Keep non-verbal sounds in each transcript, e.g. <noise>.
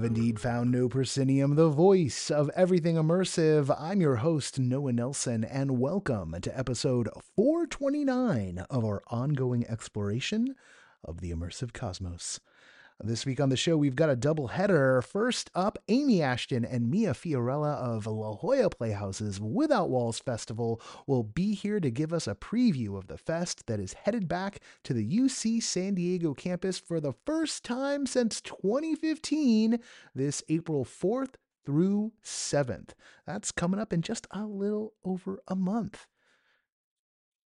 Have indeed found No Proscenium, the voice of everything immersive. I'm your host, Noah Nelson, and welcome to episode 429 of our ongoing exploration of the immersive cosmos. This week on the show, we've got a double header. First up, Amy Ashton and Mia Fiorella of La Jolla Playhouse's Without Walls Festival will be here to give us a preview of the fest that is headed back to the UC San Diego campus for the first time since 2015, this April 4th through 7th. That's coming up in just a little over a month.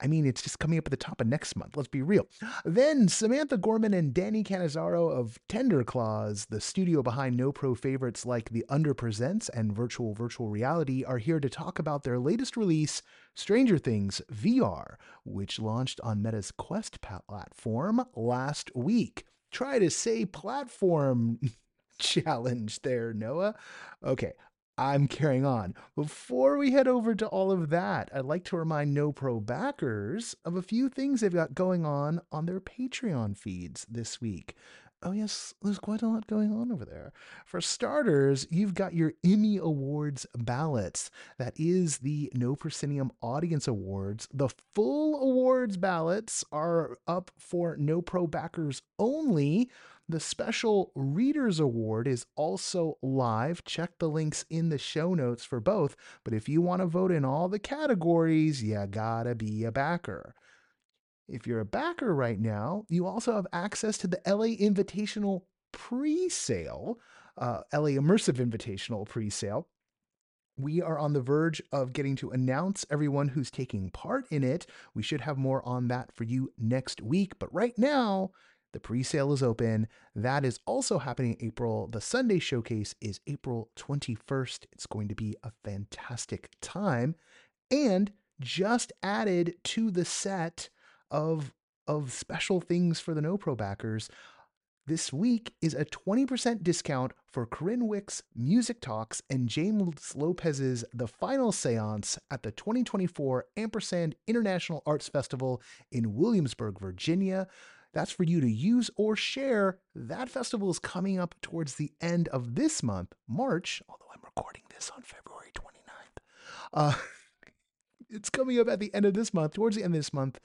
I mean, it's just coming up at the top of next month. Let's be real. Then Samantha Gorman and Danny Cannizzaro of Tender Claws, the studio behind no pro favorites like The Under Presents and Virtual Virtual Reality, are here to talk about their latest release, Stranger Things VR, which launched on Meta's Quest platform last week. Try to say platform <laughs> challenge there, Noah. Okay, I'm carrying on. Before we head over to all of that, I'd like to remind No Pro backers of a few things they've got going on on their Patreon feeds this week. Oh, yes, there's quite a lot going on over there. For starters, you've got your Emmy Awards ballots. That is the No Proscenium Audience Awards. The full awards ballots are up for No Pro backers only. The special Readers Award is also live. Check the links in the show notes for both. But if you want to vote in all the categories, you gotta be a backer. If you're a backer right now, you also have access to the LA Invitational pre sale, uh, LA Immersive Invitational pre sale. We are on the verge of getting to announce everyone who's taking part in it. We should have more on that for you next week. But right now, the pre sale is open. That is also happening in April. The Sunday showcase is April 21st. It's going to be a fantastic time. And just added to the set of, of special things for the No Pro backers, this week is a 20% discount for Corinne Wick's Music Talks and James Lopez's The Final Seance at the 2024 Ampersand International Arts Festival in Williamsburg, Virginia. That's for you to use or share. That festival is coming up towards the end of this month, March, although I'm recording this on February 29th. Uh, <laughs> it's coming up at the end of this month, towards the end of this month.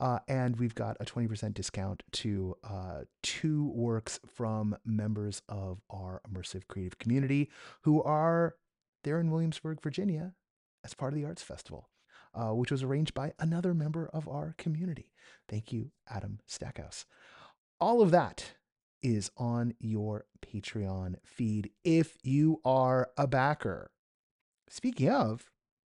Uh, and we've got a 20% discount to uh, two works from members of our immersive creative community who are there in Williamsburg, Virginia, as part of the Arts Festival uh, which was arranged by another member of our community. Thank you, Adam Stackhouse. All of that is on your Patreon feed if you are a backer. Speaking of,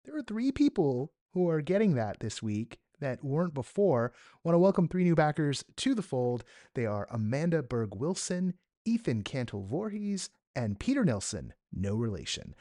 there are three people who are getting that this week that weren't before. Want to welcome three new backers to the fold. They are Amanda Berg Wilson, Ethan Cantle Voorhees, and Peter Nelson, no relation.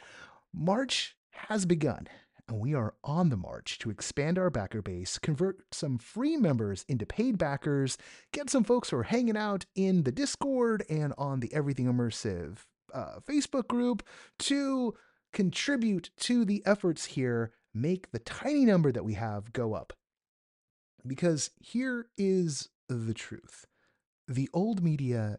March has begun, and we are on the march to expand our backer base, convert some free members into paid backers, get some folks who are hanging out in the Discord and on the Everything Immersive uh, Facebook group to contribute to the efforts here, make the tiny number that we have go up. Because here is the truth the old media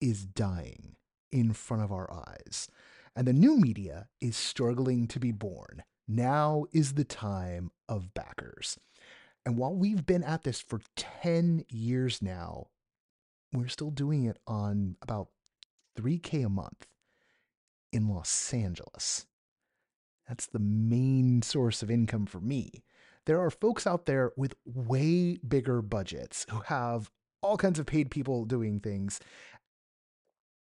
is dying in front of our eyes, and the new media is struggling to be born. Now is the time of backers. And while we've been at this for 10 years now, we're still doing it on about 3K a month in Los Angeles. That's the main source of income for me. There are folks out there with way bigger budgets who have all kinds of paid people doing things.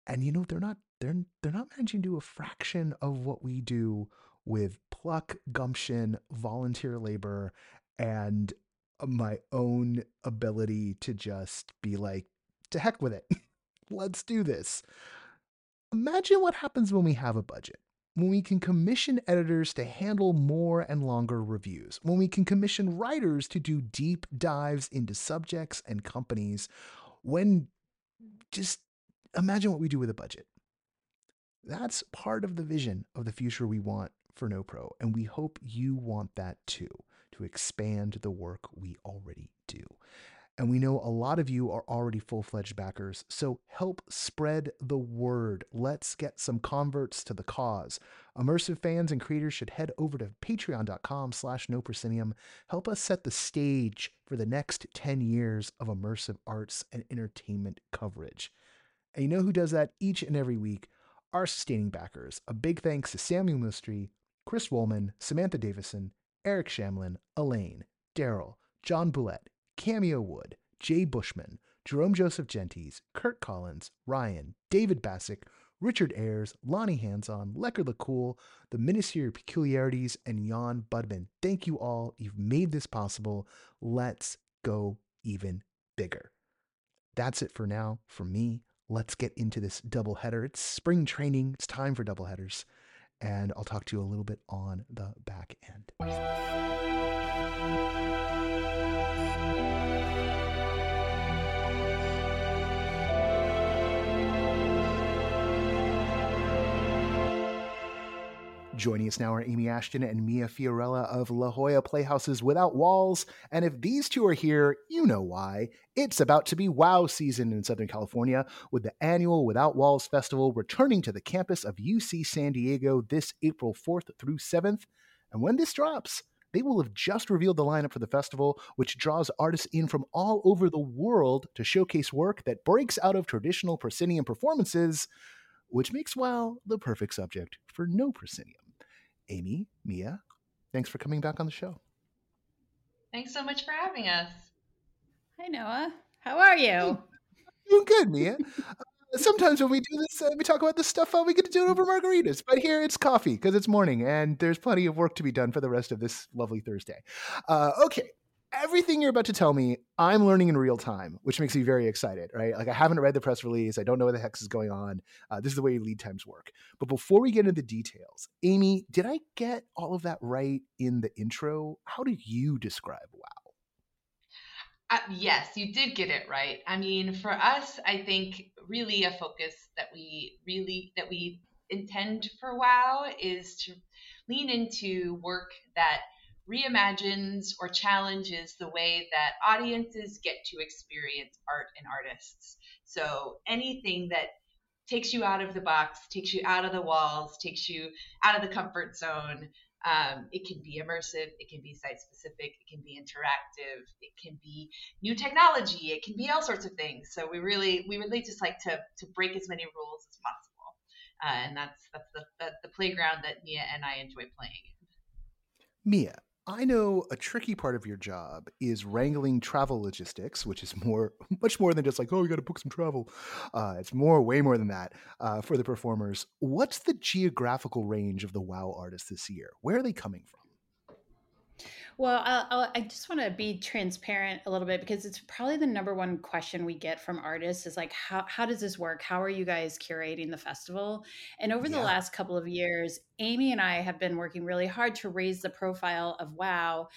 And you know, they're not they're they're not managing to do a fraction of what we do with pluck, gumption, volunteer labor, and my own ability to just be like, to heck with it. <laughs> Let's do this. Imagine what happens when we have a budget. when we can commission editors to handle more and longer reviews, when we can commission writers to do deep dives into subjects and companies, when just imagine what we do with a budget. That's part of the vision of the future we want for NoPro, and we hope you want that too, to expand the work we already do. And we know a lot of you are already full fledged backers, so help spread the word. Let's get some converts to the cause. Immersive fans and creators should head over to patreon.com slash no Help us set the stage for the next 10 years of immersive arts and entertainment coverage. And you know who does that each and every week? Our sustaining backers. A big thanks to Samuel Mystery, Chris Woolman, Samantha Davison, Eric Shamlin, Elaine, Daryl, John Boulette, Cameo Wood, Jay Bushman, Jerome Joseph Genties, Kurt Collins, Ryan, David Bassick, Richard Ayers, Lonnie Hanson, Lecker LeCool, The Ministerial Peculiarities, and Jan Budman. Thank you all. You've made this possible. Let's go even bigger. That's it for now from me. Let's get into this doubleheader. It's spring training. It's time for doubleheaders. And I'll talk to you a little bit on the back end. Joining us now are Amy Ashton and Mia Fiorella of La Jolla Playhouses Without Walls. And if these two are here, you know why. It's about to be WoW season in Southern California, with the annual Without Walls Festival returning to the campus of UC San Diego this April 4th through 7th. And when this drops, they will have just revealed the lineup for the festival, which draws artists in from all over the world to showcase work that breaks out of traditional proscenium performances, which makes WoW the perfect subject for no proscenium. Amy, Mia, thanks for coming back on the show. Thanks so much for having us. Hi, Noah. How are you? Doing good, Mia. <laughs> uh, sometimes when we do this, uh, we talk about this stuff, uh, we get to do it over margaritas. But here it's coffee because it's morning and there's plenty of work to be done for the rest of this lovely Thursday. Uh, okay, everything you're about to tell me, I'm learning in real time, which makes me very excited, right? Like I haven't read the press release. I don't know what the heck is going on. Uh, this is the way lead times work. But before we get into the details, Amy, did I get all of that right in the intro? How do you describe WoW? Uh, yes, you did get it right. I mean, for us, I think really a focus that we really that we intend for WoW is to lean into work that reimagines or challenges the way that audiences get to experience art and artists. So anything that takes you out of the box, takes you out of the walls, takes you out of the comfort zone. Um, it can be immersive, it can be site specific, it can be interactive, it can be new technology, it can be all sorts of things. So we really we really just like to to break as many rules as possible, uh, and that's that's the, the the playground that Mia and I enjoy playing. In. Mia, I know a tricky part of your job is wrangling travel logistics, which is more, <laughs> much more than just like, oh, we got to book some travel. Uh, it's more, way more than that uh, for the performers. What's the geographical range of the WoW artists this year? Where are they coming from? Well, I'll, i just want to be transparent a little bit because it's probably the number one question we get from artists is like, how, how does this work? How are you guys curating the festival? And over yeah. the last couple of years, Amy and I have been working really hard to raise the profile of WoW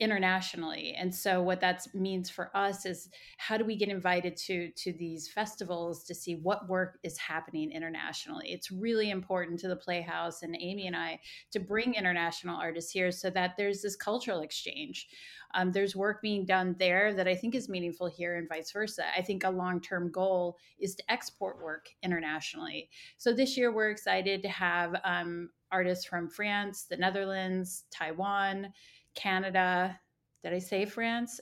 internationally. And so what that means for us is how do we get invited to to these festivals to see what work is happening internationally? It's really important to the playhouse and amy and i to bring international artists here so that there's this cultural exchange. Um, there's work being done there that i think is meaningful here and vice versa. I think a long-term goal is to export work internationally. So this year we're excited to have um, artists from france the netherlands taiwan Canada. Did I say France?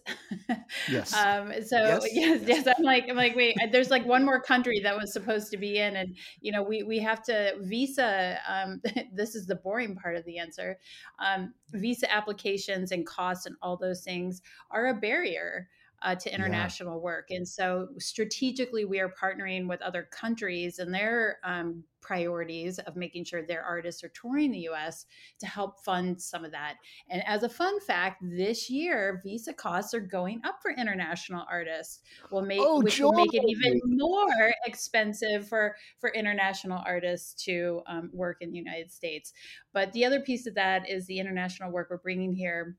Yes. <laughs> um, so <laughs> yes. yes, yes. I'm like, I'm like, wait. There's like one more country that was supposed to be in, and you know, we we have to visa. Um, <laughs> this is the boring part of the answer. Um, visa applications and costs and all those things are a barrier uh, to international yeah. work. And so strategically, we are partnering with other countries and their um, priorities of making sure their artists are touring the US to help fund some of that. And as a fun fact, this year, visa costs are going up for international artists, will make, oh, which will make it even more expensive for, for international artists to um, work in the United States. But the other piece of that is the international work we're bringing here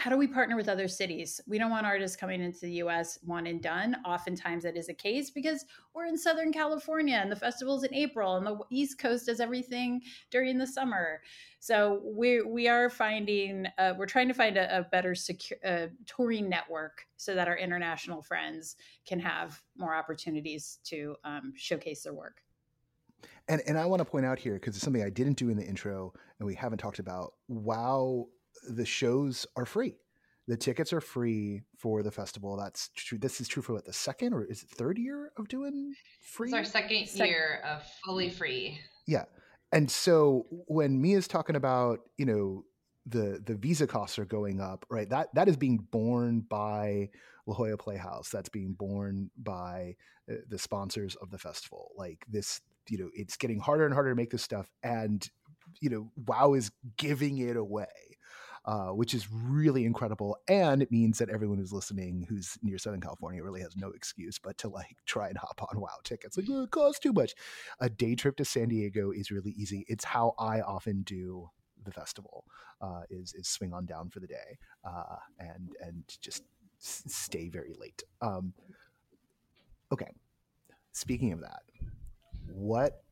how do we partner with other cities? We don't want artists coming into the US one and done. Oftentimes that is the case because we're in Southern California and the festival's in April and the East Coast does everything during the summer. So we we are finding uh, we're trying to find a, a better secure uh, touring network so that our international friends can have more opportunities to um, showcase their work. And and I want to point out here because it's something I didn't do in the intro and we haven't talked about. Wow the shows are free. The tickets are free for the festival. That's true. This is true for what the second or is it third year of doing free? It's our second year of fully free. Yeah, and so when Mia's talking about you know the the visa costs are going up, right? That that is being borne by La Jolla Playhouse. That's being borne by uh, the sponsors of the festival. Like this, you know, it's getting harder and harder to make this stuff, and you know, WoW is giving it away uh, which is really incredible. And it means that everyone who's listening who's near Southern California really has no excuse but to like try and hop on WoW tickets. Like, oh, it costs too much. A day trip to San Diego is really easy. It's how I often do the festival uh, is is swing on down for the day uh, and and just s- stay very late. Um, okay, speaking of that, what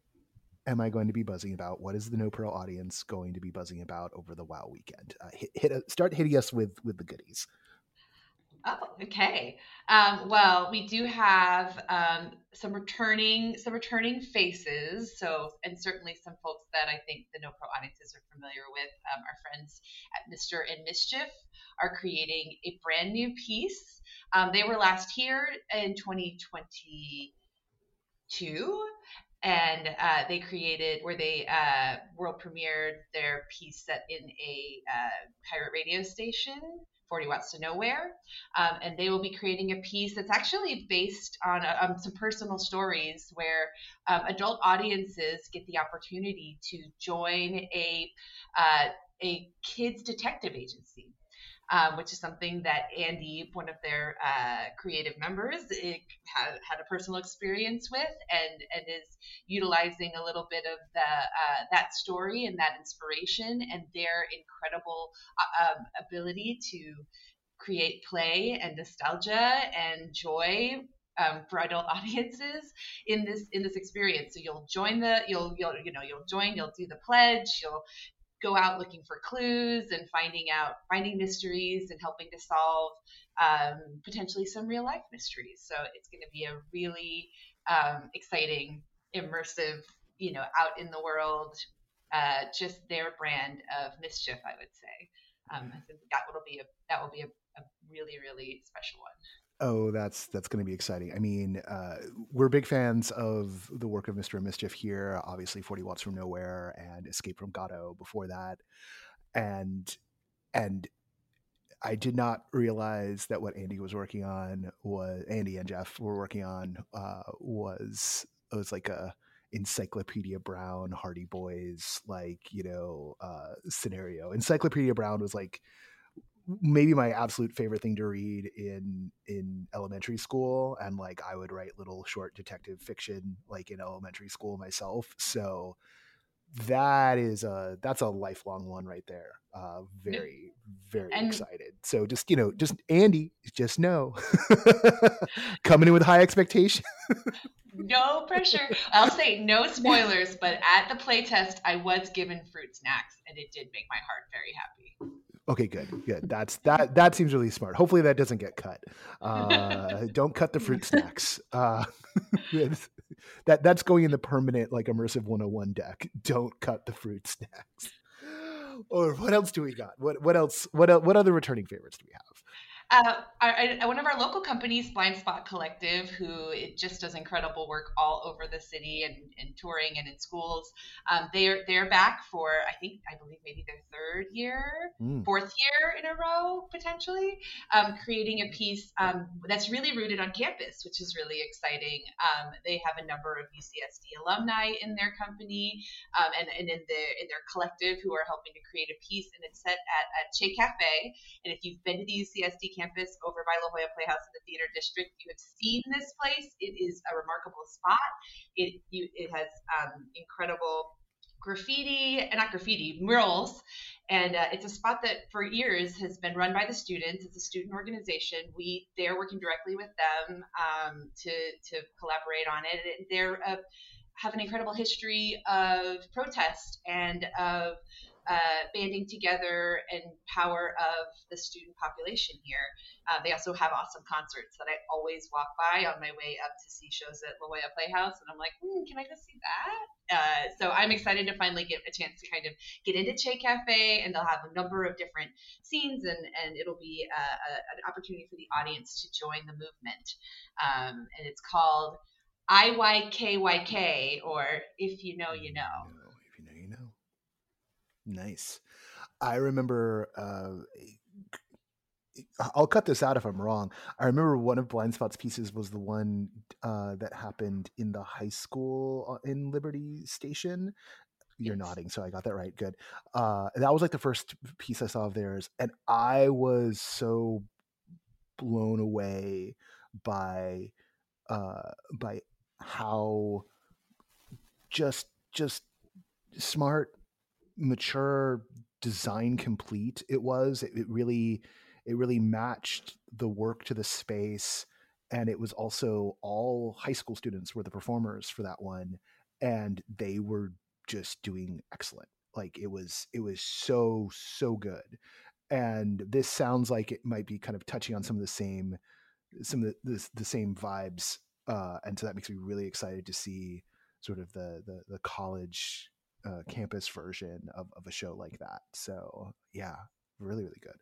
am I going to be buzzing about? What is the No Pro audience going to be buzzing about over the WoW weekend? Uh, hit, hit start hitting us with with the goodies. Oh, okay. Um, well, we do have um, some returning some returning faces. So, and certainly some folks that I think the No Pro audiences are familiar with. Um, our friends at Mister and Mischief are creating a brand new piece. Um, they were last here in 2022 and uh, they created where they uh, world premiered their piece set in a uh, pirate radio station 40 watts to nowhere. Um, and they will be creating a piece that's actually based on uh, um, some personal stories where um, adult audiences get the opportunity to join a uh, a kids detective agency um, which is something that Andy, one of their uh, creative members, had, had a personal experience with, and and is utilizing a little bit of the uh, that story and that inspiration and their incredible uh, um, ability to create play and nostalgia and joy um, for adult <laughs> audiences in this in this experience. So you'll join the you'll you'll you know you'll join you'll do the pledge you'll go out looking for clues and finding out finding mysteries and helping to solve um, potentially some real life mysteries. So it's going to be a really um, exciting immersive you know out in the world uh, just their brand of mischief i would say. Um, i think that will be a that will be a, a really really special one Oh, that's that's going to be exciting. I mean, uh, we're big fans of the work of Mr. And Mischief here. Obviously, Forty Watts from Nowhere and Escape from Gato before that, and and I did not realize that what Andy was working on was Andy and Jeff were working on uh, was was like a Encyclopedia Brown, Hardy Boys, like you know, uh, scenario. Encyclopedia Brown was like maybe my absolute favorite thing to read in in elementary school and like i would write little short detective fiction like in elementary school myself so that is a that's a lifelong one right there uh very very and, excited so just you know just andy just know <laughs> coming in with high expectation no pressure i'll say no spoilers but at the playtest i was given fruit snacks and it did make my heart very happy Okay, good, good. That's that. That seems really smart. Hopefully, that doesn't get cut. Uh, <laughs> don't cut the fruit snacks. Uh, <laughs> that that's going in the permanent like immersive 101 deck. Don't cut the fruit snacks. Or what else do we got? What what else? What what other returning favorites do we have? Uh, our, our, one of our local companies, Blind Spot Collective, who it just does incredible work all over the city and, and touring and in schools. Um, they're they're back for I think I believe maybe their third year, mm. fourth year in a row potentially, um, creating a piece um, that's really rooted on campus, which is really exciting. Um, they have a number of UCSD alumni in their company um, and, and in their in their collective who are helping to create a piece, and it's set at, at Che Cafe. And if you've been to the UCSD campus over by La Jolla Playhouse in the theater district, you have seen this place. It is a remarkable spot. It you, it has um, incredible graffiti, and not graffiti, murals. And uh, it's a spot that for years has been run by the students. It's a student organization. We they're working directly with them um, to to collaborate on it. And They're uh, have an incredible history of protest and of uh, banding together and power of the student population here. Uh, they also have awesome concerts that I always walk by on my way up to see shows at La Jolla Playhouse, and I'm like, hmm, can I go see that? Uh, so I'm excited to finally get a chance to kind of get into Che Cafe, and they'll have a number of different scenes, and and it'll be a, a, an opportunity for the audience to join the movement. Um, and it's called IYKYK, or If You Know, You Know. Nice. I remember. Uh, I'll cut this out if I'm wrong. I remember one of Blind Spot's pieces was the one uh, that happened in the high school uh, in Liberty Station. You're yes. nodding, so I got that right. Good. Uh, that was like the first piece I saw of theirs, and I was so blown away by uh, by how just just smart mature design complete it was it, it, really it really matched the work to the space and it was also all high school students were the performers for that one and they were just doing excellent. Like it was it was so so good. And this sounds like it might be kind of touching on some of the same some of the, the, the same vibes uh, and so that makes me really excited to see sort of the the, the college uh, campus version of, of a show like that. So yeah, really really good.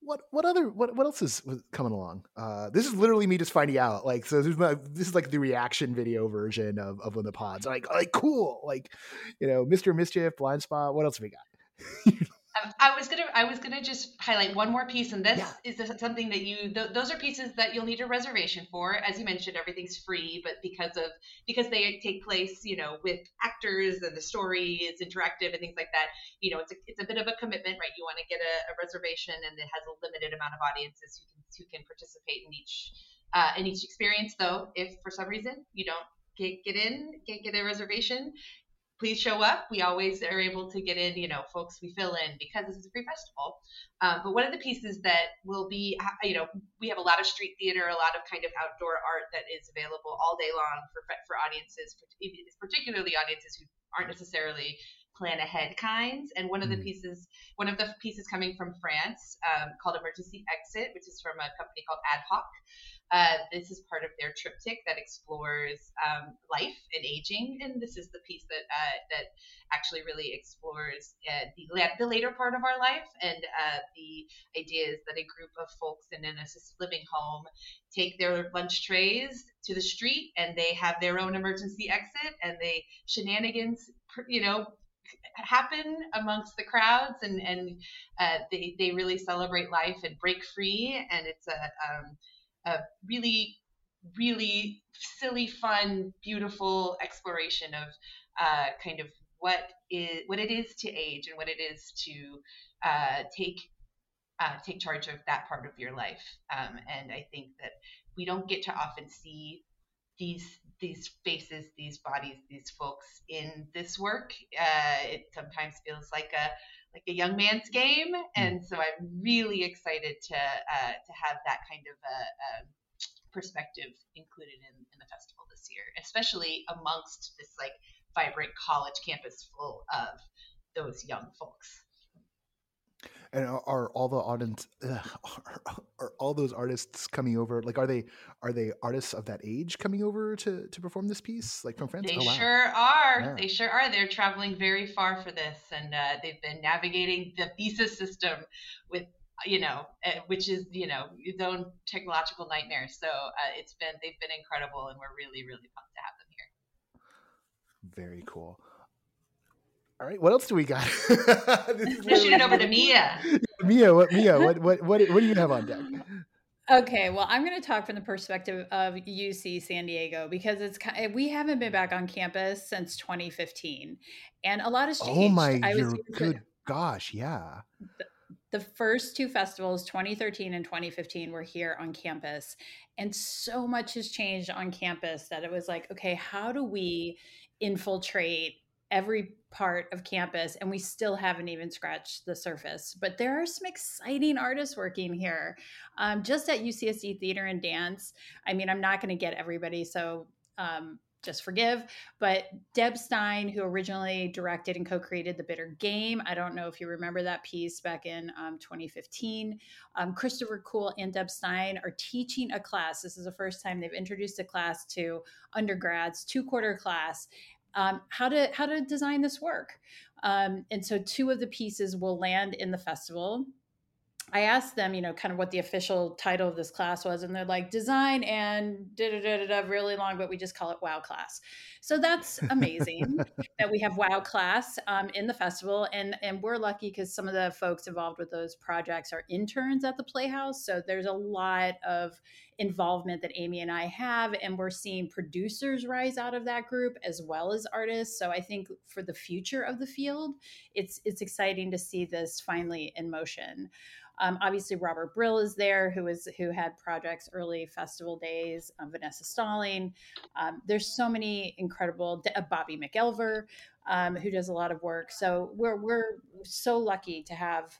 What what other what what else is coming along? Uh, this is literally me just finding out. Like so, this is, my, this is like the reaction video version of of when the pods. Like like cool. Like you know, Mr. Mischief, Blind Spot. What else have we got? <laughs> Um, I was gonna I was gonna just highlight one more piece, and this yeah. is something that you th- those are pieces that you'll need a reservation for. As you mentioned, everything's free, but because of because they take place, you know, with actors and the story is interactive and things like that, you know, it's a, it's a bit of a commitment, right? You want to get a, a, reservation, and it has a limited amount of audiences who can who can participate in each uh, in each experience. Though, if for some reason you don't get, get in, can't get a reservation, please show up. We always are able to get in, you know, folks we fill in because this is a free festival. Um, but one of the pieces that will be, you know, we have a lot of street theater, a lot of kind of outdoor art that is available all day long for for audiences, particularly audiences who aren't necessarily plan ahead kinds. And one of the mm. pieces, one of the pieces coming from France um, called Emergency Exit, which is from a company called Adhok. Uh, this is part of their triptych that explores um, life and aging, and this is the piece that uh, that actually really explores uh, the the later part of our life. And uh, the idea is that a group of folks in an assisted living home take their lunch trays to the street and they have their own emergency exit and they shenanigans you know happen amongst the crowds and and uh, they they really celebrate life and break free. And it's a um, a really, really silly, fun, beautiful exploration of uh, kind of what is what it is to age and what it is to uh, take uh, take charge of that part of your life. Um, and I think that we don't get to often see these these faces, these bodies, these folks in this work. Uh, it sometimes feels like a like a young man's game, hmm. and so I'm really excited to uh, to have that kind of a, a perspective included in, in the festival this year, especially amongst this like vibrant college campus full of those young folks. And are, are all the audience uh, are, <laughs> are, all those artists coming over? Like, are they are they artists of that age coming over to to perform this piece, like from France? They oh, wow. sure are. Yeah. They sure are. They're traveling very far for this, and uh, they've been navigating the visa system with you know, eh, which is you know its own technological nightmare. So uh, it's been they've been incredible, and we're really really pumped to have them here. Very cool. All right, what else do we got? <laughs> Pushing it over to Mia. <laughs> Mia, what Mia, what what what what do you have on deck? Okay, well, I'm going to talk from the perspective of UC San Diego because it's we haven't been back on campus since 2015, and a lot has oh changed. Oh my, I was good gosh, yeah. The, the first two festivals, 2013 and 2015, were here on campus, and so much has changed on campus that it was like, okay, how do we infiltrate every part of campus and we still haven't even scratched the surface but there are some exciting artists working here. Um, just at ucsd theater and dance i mean i'm not going to get everybody so um, just forgive but deb stein who originally directed and co-created the bitter game i don't know if you remember that piece back in um, 2015 um, christopher kuhl and deb stein are teaching a class this is the first time they've introduced a class to undergrads two quarter class um, how to how to design this work. Um, and so two of the pieces will land in the festival. I asked them, you know, kind of what the official title of this class was, and they're like design and da da da da really long, but we just call it Wow class. So that's <laughs> amazing that we have Wow class um, in the festival, and and we're lucky because some of the folks involved with those projects are interns at the Playhouse. So there's a lot of involvement that Amy and I have, and we're seeing producers rise out of that group as well as artists. So I think for the future of the field, it's it's exciting to see this finally in motion. Um, obviously, Robert Brill is there, who is who had projects early festival days. Um, Vanessa Stalling. Um, there's so many incredible. Uh, Bobby McElver, um, who does a lot of work. So we're we're so lucky to have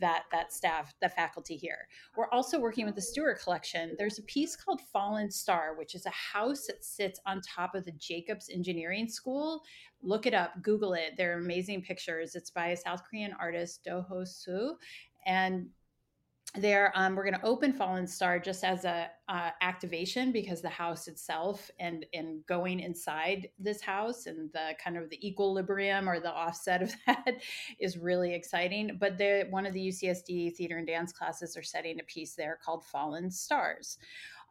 that that staff, the faculty here. We're also working with the Stuart Collection. There's a piece called Fallen Star, which is a house that sits on top of the Jacobs Engineering School. Look it up, Google it. They're amazing pictures. It's by a South Korean artist, Do Ho Suh, and there um, we're going to open fallen star just as a uh, activation because the house itself and and going inside this house and the kind of the equilibrium or the offset of <laughs> that is really exciting. But the one of the ucsd theater and dance classes are setting a piece there called fallen stars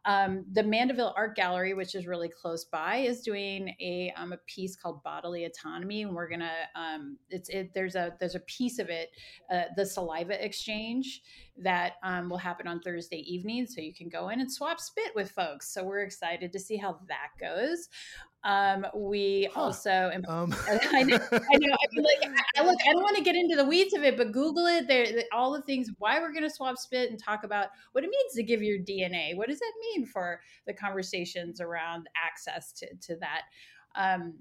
um, the Mandeville Art Gallery, which is really close by, is doing a, um, a piece called Bodily Autonomy, and we're gonna um, it's it, there's a there's a piece of it, uh, the saliva exchange that um, will happen on Thursday evening, so you can go in and swap spit with folks. So we're excited to see how that goes. Um, we huh. also, <laughs> um. I know, I know. I mean, like, I, look, I don't want to get into the weeds of it, but Google it. There, all the things why we're going to swap spit and talk about what it means to give your DNA. What does that mean for the conversations around access to to that? Um,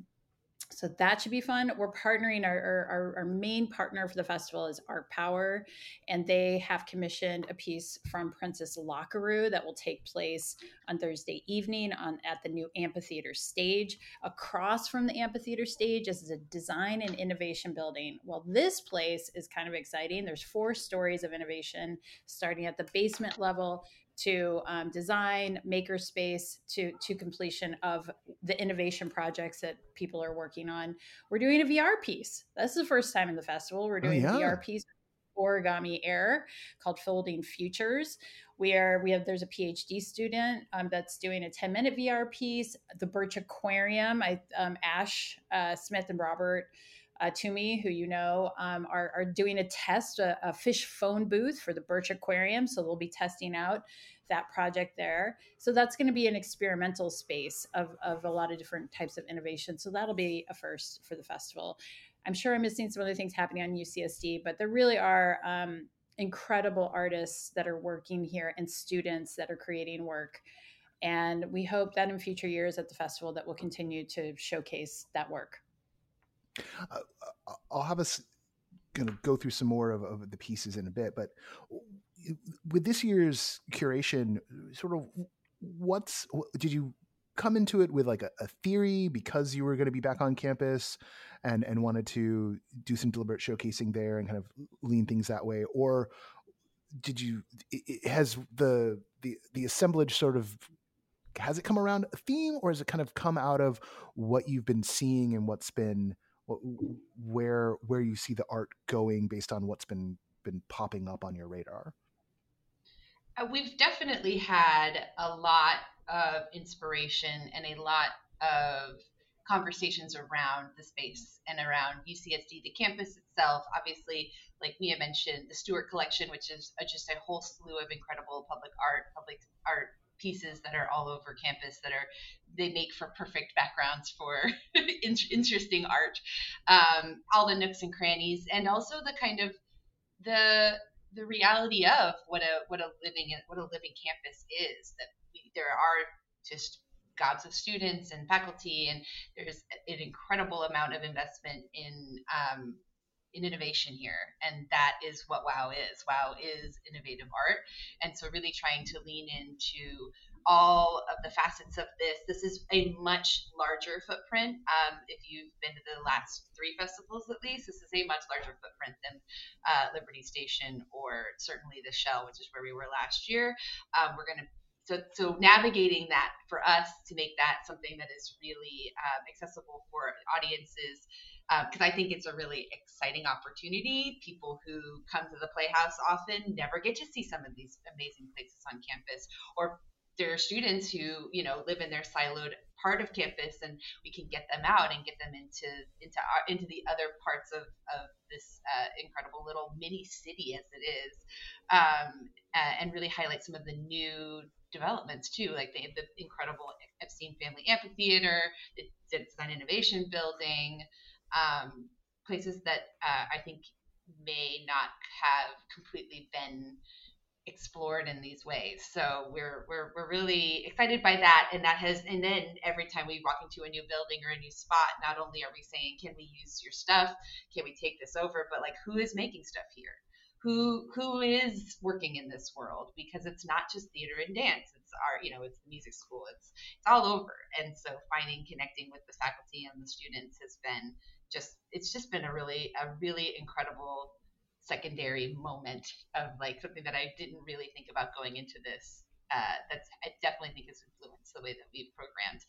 so that should be fun. We're partnering. Our, our, our, main partner for the festival is Art Power, and they have commissioned a piece from Princess Lockerooo that will take place on Thursday evening on at the new amphitheater stage. Across from the amphitheater stage is a design and innovation building. Well, this place is kind of exciting. There's four stories of innovation, starting at the basement level to um, design makerspace to to completion of the innovation projects that people are working on. We're doing a vr piece. This is the first time in the festival we're oh, doing oh, yeah. a vr piece origami air called folding futures. We are we have there's a phd student um, that's doing a 10 minute vr piece the birch aquarium. I um, ash uh, smith and robert uh, Toomey, who you know, um, are, are, doing a test, a, a, fish phone booth for the Birch Aquarium. So they'll be testing out that project there. So that's going to be an experimental space of, of a lot of different types of innovation. So that'll be a first for the festival. I'm sure I'm missing some other things happening on UCSD, but there really are um, incredible artists that are working here and students that are creating work and we hope that in future years at the festival that we'll continue to showcase that work I'll have us going to go through some more of, of, the pieces in a bit, but with this year's curation, sort of what's did you come into it with like a, a theory because you were going to be back on campus and and wanted to do some deliberate showcasing there and kind of lean things that way, or did you has the the the assemblage sort of has it come around a theme or has it kind of come out of what you've been seeing and what's been where where you see the art going based on what's been been popping up on your radar? Uh, we've definitely had a lot of inspiration and a lot of conversations around the space and around UCSD, the campus itself. Obviously, like Mia mentioned, the Stuart Collection, which is a, just a whole slew of incredible public art, public art pieces that are all over campus that are they make for perfect backgrounds for <laughs> interesting art. Um, all the nooks and crannies and also the kind of the the reality of what a what a living what a living campus is that we, there are just gobs of students and faculty and there's an incredible amount of investment in um, in innovation here and that is what wow is. Wow is innovative art and so really trying to lean into all of the facets of this. This is a much larger footprint. Um, if you've been to the last three festivals at least this is a much larger footprint than uh, liberty station or certainly the shell which is where we were last year. Um, we're going to so, so navigating that for us to make that something that is really um, accessible for audiences because um, I think it's a really exciting opportunity. People who come to the Playhouse often never get to see some of these amazing places on campus, or there are students who you know live in their siloed part of campus, and we can get them out and get them into into our, into the other parts of of this uh, incredible little mini city as it is, um, uh, and really highlight some of the new developments too, like the, the incredible Epstein Family Amphitheater, the Design Innovation Building um, places that uh, I think may not have completely been explored in these ways. So we're we're we're really excited by that, and that has and then every time we walk into a new building or a new spot, not only are we saying, can we use your stuff, can we take this over, but like who is making stuff here? Who who is working in this world? Because it's not just theater and dance. It's our you know it's the music school. It's it's all over. And so finding connecting with the faculty and the students has been just it's just been a really a really incredible secondary moment of like something that I didn't really think about going into this. Uh, that's I definitely think has influenced the way that we've programmed.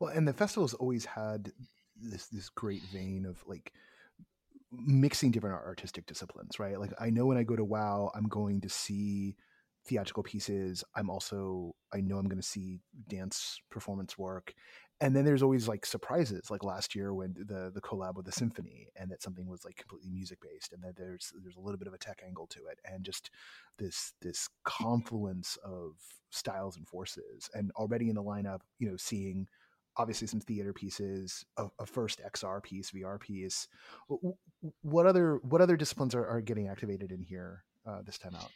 Well, and the festival's always had this this great vein of like mixing different artistic disciplines, right? Like I know when I go to WoW, I'm going to see theatrical pieces. I'm also I know I'm going to see dance performance work, and then there's always like surprises like last year when the the collab with the symphony and that something was like completely music based and that there's there's a little bit of a tech angle to it and just this this confluence of styles and forces and already in the lineup you know seeing obviously some theater pieces a, a first xr piece vr piece. What other what other disciplines are, are getting activated in here uh, this time out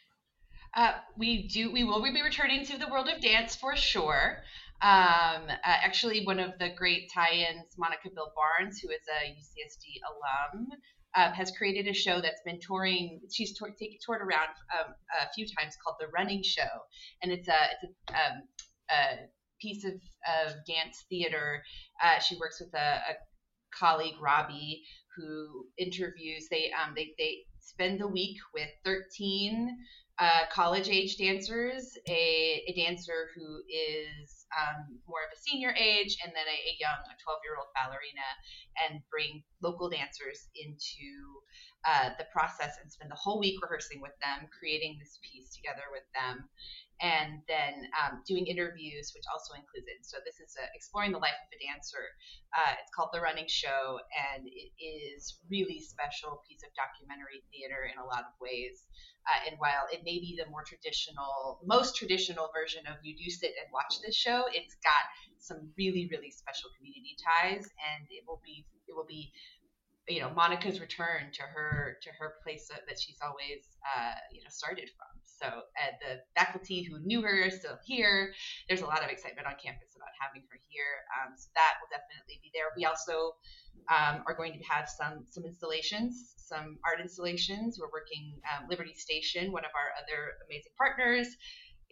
uh, we do. We will be returning to the world of dance for sure. Um, uh, actually, one of the great tie-ins, Monica Bill Barnes, who is a UCSD alum, um, has created a show that's been touring. She's toured, toured around um, a few times called The Running Show, and it's a it's a, um, a piece of, of dance theater. Uh, she works with a, a, colleague, Robbie, who interviews. They um, they they spend the week with 13 uh, college age dancers, a, a dancer who is um, more of a senior age, and then a, a young, a 12 year old ballerina, and bring local dancers into uh, the process and spend the whole week rehearsing with them, creating this piece together with them, and then um, doing interviews, which also includes it. So this is a, exploring the life of a dancer. Uh, it's called The Running Show, and it is really special piece of documentary theater in a lot of ways. Uh, and while it may be the more traditional, most traditional version of you do sit and watch this show, it's got some really, really special community ties, and it will be it will be you know Monica's return to her to her place that she's always uh, you know started from. So uh, the faculty who knew her are still here. There's a lot of excitement on campus about having her here. Um, so that will definitely be there. We also um, are going to have some some installations, some art installations. We're working um, Liberty Station, one of our other amazing partners,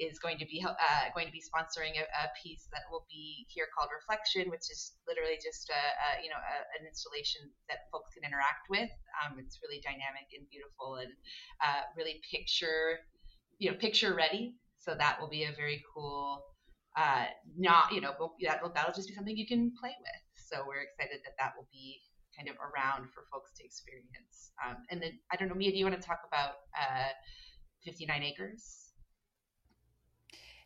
is going to be uh, going to be sponsoring a, a, piece that will be here called Reflection, which is literally just a, a you know a, an installation that folks can interact with. Um, it's really dynamic and beautiful and uh, really picture you know picture ready. So that will be a very cool. Uh, not you know that that'll just be something you can play with. So we're excited that that will be kind of around for folks to experience. Um, and then I don't know, Mia, do you want to talk about uh, 59 Acres?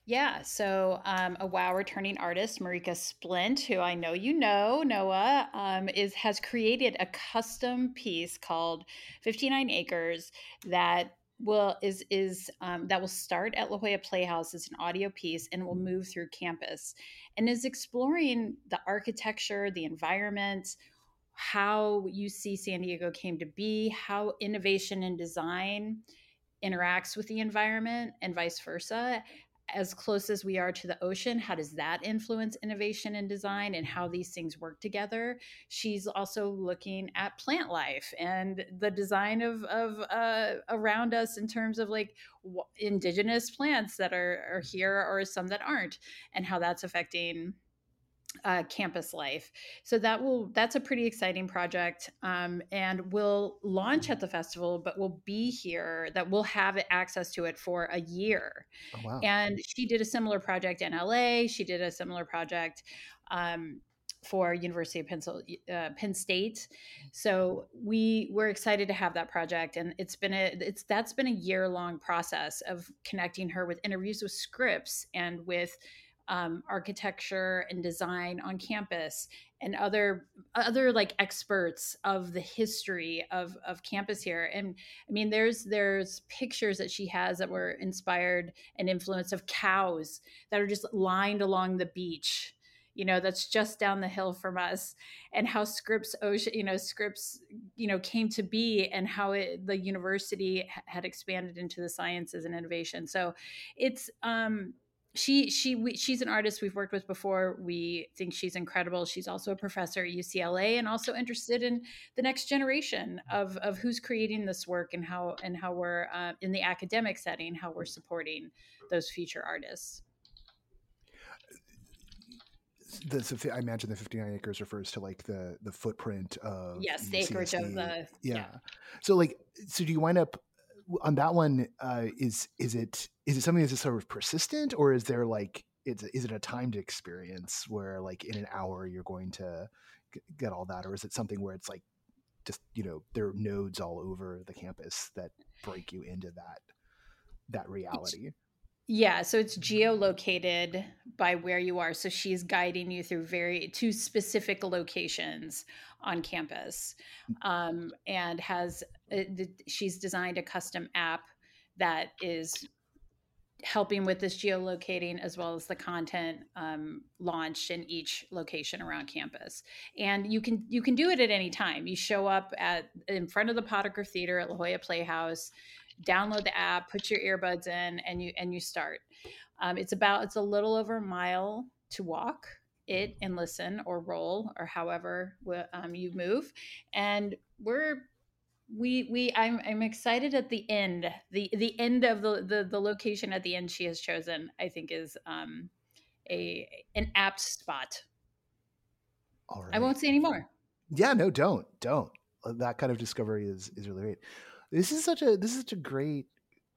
Yeah, so um, a WoW returning artist, Marike Splint, who I know you know, Noah, um, is has created a custom piece called 59 Acres that will is is um, that will start at La Jolla Playhouse. As an audio piece and will move through campus, and is exploring the architecture, the environment, how you see San Diego came to be, how innovation and design interacts with the environment and vice versa as close as we are to the ocean, how does that influence innovation and design and how these things work together? She's also looking at plant life and the design of, of uh, around us in terms of like indigenous plants that are, are here or some that aren't, and how that's affecting uh, campus life. So that will that's a pretty exciting project, um, and will launch at the festival, but we'll be here. That we'll have access to it for a year. Oh, wow. And she did a similar project in LA. She did a similar project. Um, for University of Pennsylvania, uh, Penn State. So we we're excited to have that project, and it's been a it's that's been a year long process of connecting her with interviews with Scripps and with um, architecture and design on campus and other other like experts of the history of of campus here. And i mean there's there's pictures that she has that were inspired and influenced of cows that are just lined along the beach you know that's just down the hill from us and how scripps ocean you know scripps you know came to be and how it, the university had expanded into the sciences and innovation. So it's um she she we, she's an artist we've worked with before we think she's incredible she's also a professor at ucla and also interested in the next generation of of who's creating this work and how and how we're uh, in the academic setting how we're supporting those future artists the, I imagine the 59 acres refers to like the the footprint of yes the acreage of the yeah. yeah. So like so do you wind up on that one uh, is is it is it something that's just sort of persistent or is there like is, is it a timed experience where like in an hour you're going to get all that or is it something where it's like just you know there are nodes all over the campus that break you into that that reality yeah, so it's geolocated by where you are. So she's guiding you through very two specific locations on campus, mm. um, and has uh, she's designed a custom app that is helping with this geolocating as well as the content um, launched in each location around campus and you can you can do it at any time you show up at in front of the potiker theater at la jolla playhouse download the app, put your earbuds in, and you and you start. Um, it's about it's a little over a mile to walk it and listen or roll or however um, you move, and we're we we I'm I'm excited at the end the the end of the the, the location at the end she has chosen I think is um a an apt spot. All right. I won't say anymore. Yeah, no, don't don't. That kind of discovery is is really great this is such a this is such a great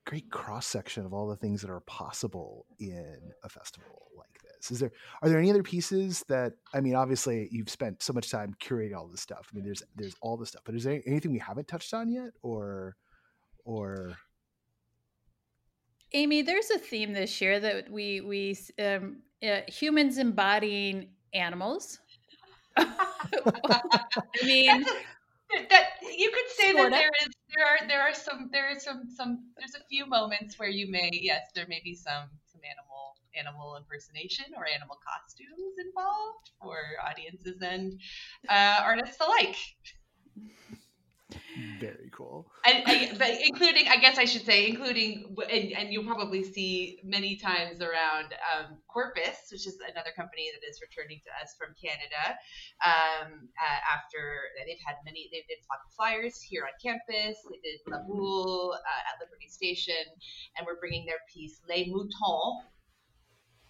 great cross section of all the things that are possible in a festival like this. Is there are there any other pieces that I mean? Obviously, you've spent so much time curating all this stuff. I mean, there's there's all this stuff, but is there anything we haven't touched on yet, or or Amy? There's a theme this year that we we um, uh, humans embodying animals. <laughs> <laughs> I mean, that you could say that there is there are there are some there is some some there's a few moments where you may yes there may be some some animal animal impersonation or animal costumes involved for audiences and uh, artists alike. Very cool. And, but including, I guess I should say, including, and, and you'll probably see many times around um, Corpus, which is another company that is returning to us from Canada. Um, uh, after they've had many, they did flyers here on campus. They did La Boule uh, at Liberty Station, and we're bringing their piece Les Moutons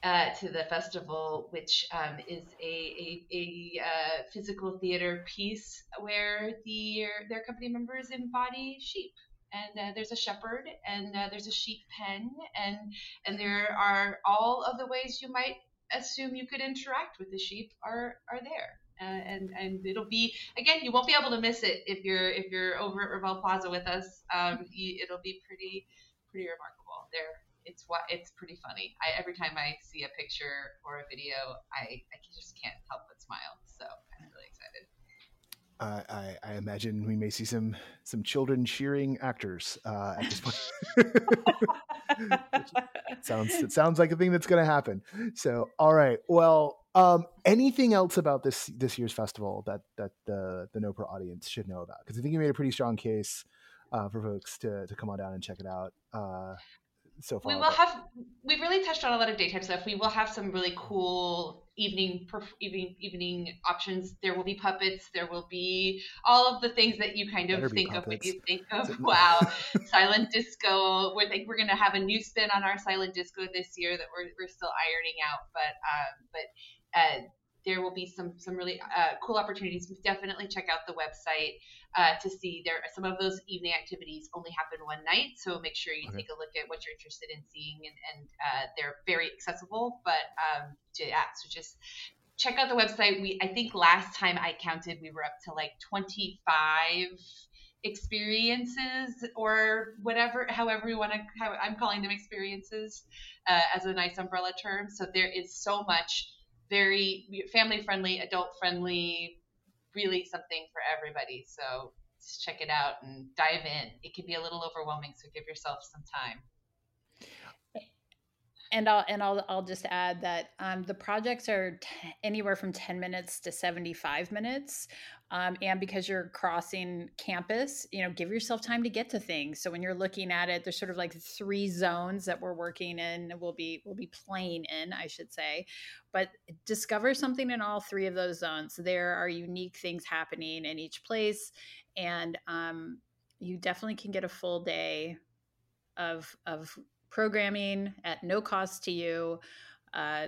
uh, to the festival, which um, is a, a, a uh, physical theater piece where the their company members embody sheep. And uh, there's a shepherd, and uh, there's a sheep pen, and and there are all of the ways you might assume you could interact with the sheep are are there. Uh, and and it'll be again you won't be able to miss it if you're if you're over at Revelle Plaza with us. Um, it'll be pretty pretty remarkable. They're it's what it's pretty funny. I every time I see a picture or a video, I I just can't help but smile. So I'm really excited. Uh, I, I, imagine we may see some some children cheering actors uh, at this point. <laughs> sounds it sounds like a thing that's going to happen. So, all right. Well, um, anything else about this this year's festival that that the the NoPro audience should know about? Because I think you made a pretty strong case uh, for folks to to come on down and check it out. So far. We will have we've really touched on a lot of daytime stuff. We will have some really cool evening evening evening options. There will be puppets. There will be all of the things that you kind of think of when you think of <laughs> wow, <laughs> silent disco. We think we're going to have a new spin on our silent disco this year that we're, we're still ironing out, but um, but uh, there will be some some really uh, cool opportunities. Definitely check out the website uh, to see there. Are some of those evening activities only happen one night, so make sure you okay. take a look at what you're interested in seeing, and, and uh, they're very accessible. But um, to, yeah, so just check out the website. We I think last time I counted, we were up to like 25 experiences or whatever however you want to how i'm calling them experiences uh, as a nice umbrella term so there is so much very family friendly, adult friendly, really something for everybody. So just check it out and dive in. It can be a little overwhelming, so give yourself some time. And I'll and I'll I'll just add that um, the projects are t- anywhere from ten minutes to seventy five minutes, um, and because you're crossing campus, you know, give yourself time to get to things. So when you're looking at it, there's sort of like three zones that we're working in. We'll be we'll be playing in, I should say, but discover something in all three of those zones. There are unique things happening in each place, and um, you definitely can get a full day of of programming at no cost to you uh,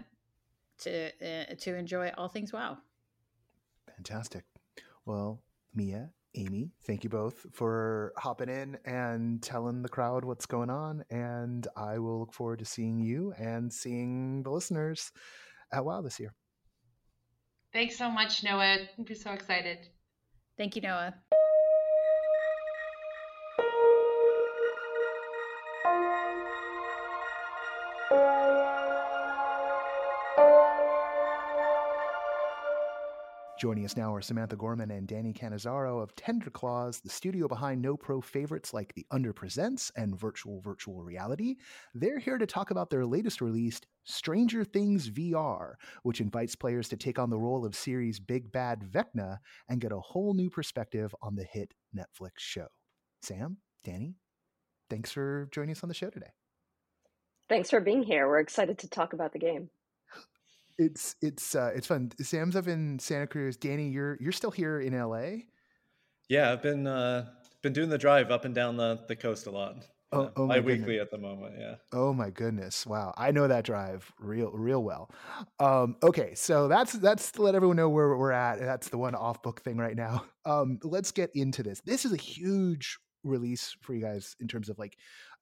to uh, to enjoy all things wow. Fantastic. Well mia amy thank you both for hopping in and telling the crowd what's going on and i will look forward to seeing you and seeing the listeners at wow this year. Thanks so much noah. I'm so excited. Thank you noah Joining us now are Samantha Gorman and Danny Cannizzaro of Tender Claws, the studio behind NoPro favorites like The Under Presents and Virtual Virtual Reality. They're here to talk about their latest release, Stranger Things VR, which invites players to take on the role of series Big Bad Vecna and get a whole new perspective on the hit Netflix show. Sam, Danny, thanks for joining us on the show today. Thanks for being here. We're excited to talk about the game it's it's uh, it's fun. Sam's up in Santa Cruz. Danny, you're you're still here in LA. Yeah, I've been uh, been doing the drive up and down the, the coast a lot. Oh, oh my weekly at the moment, yeah. Oh my goodness! Wow, I know that drive real, real well. Um, okay, so that's that's to let everyone know where we're at. That's the one off book thing right now. Um, let's get into this. This is a huge release for you guys in terms of like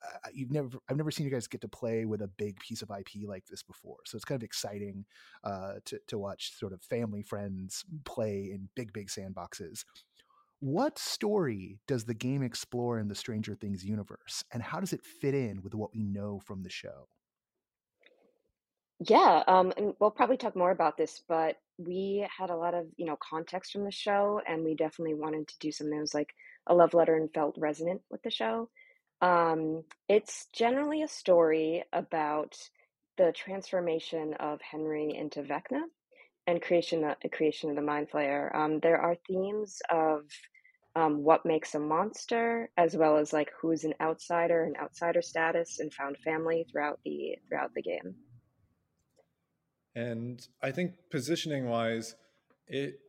uh, you've never I've never seen you guys get to play with a big piece of IP like this before. So it's kind of exciting uh, to to watch sort of family friends play in big big sandboxes. What story does the game explore in the Stranger Things universe, and how does it fit in with what we know from the show? Yeah, um, and we'll probably talk more about this, but we had a lot of you know context from the show, and we definitely wanted to do something that was like a love letter and felt resonant with the show. Um, it's generally a story about the transformation of Henry into Vecna and creation uh, creation of the Mind Flayer. Um, there are themes of um, what makes a monster, as well as like who's an outsider and outsider status and found family throughout the throughout the game. And I think positioning wise, it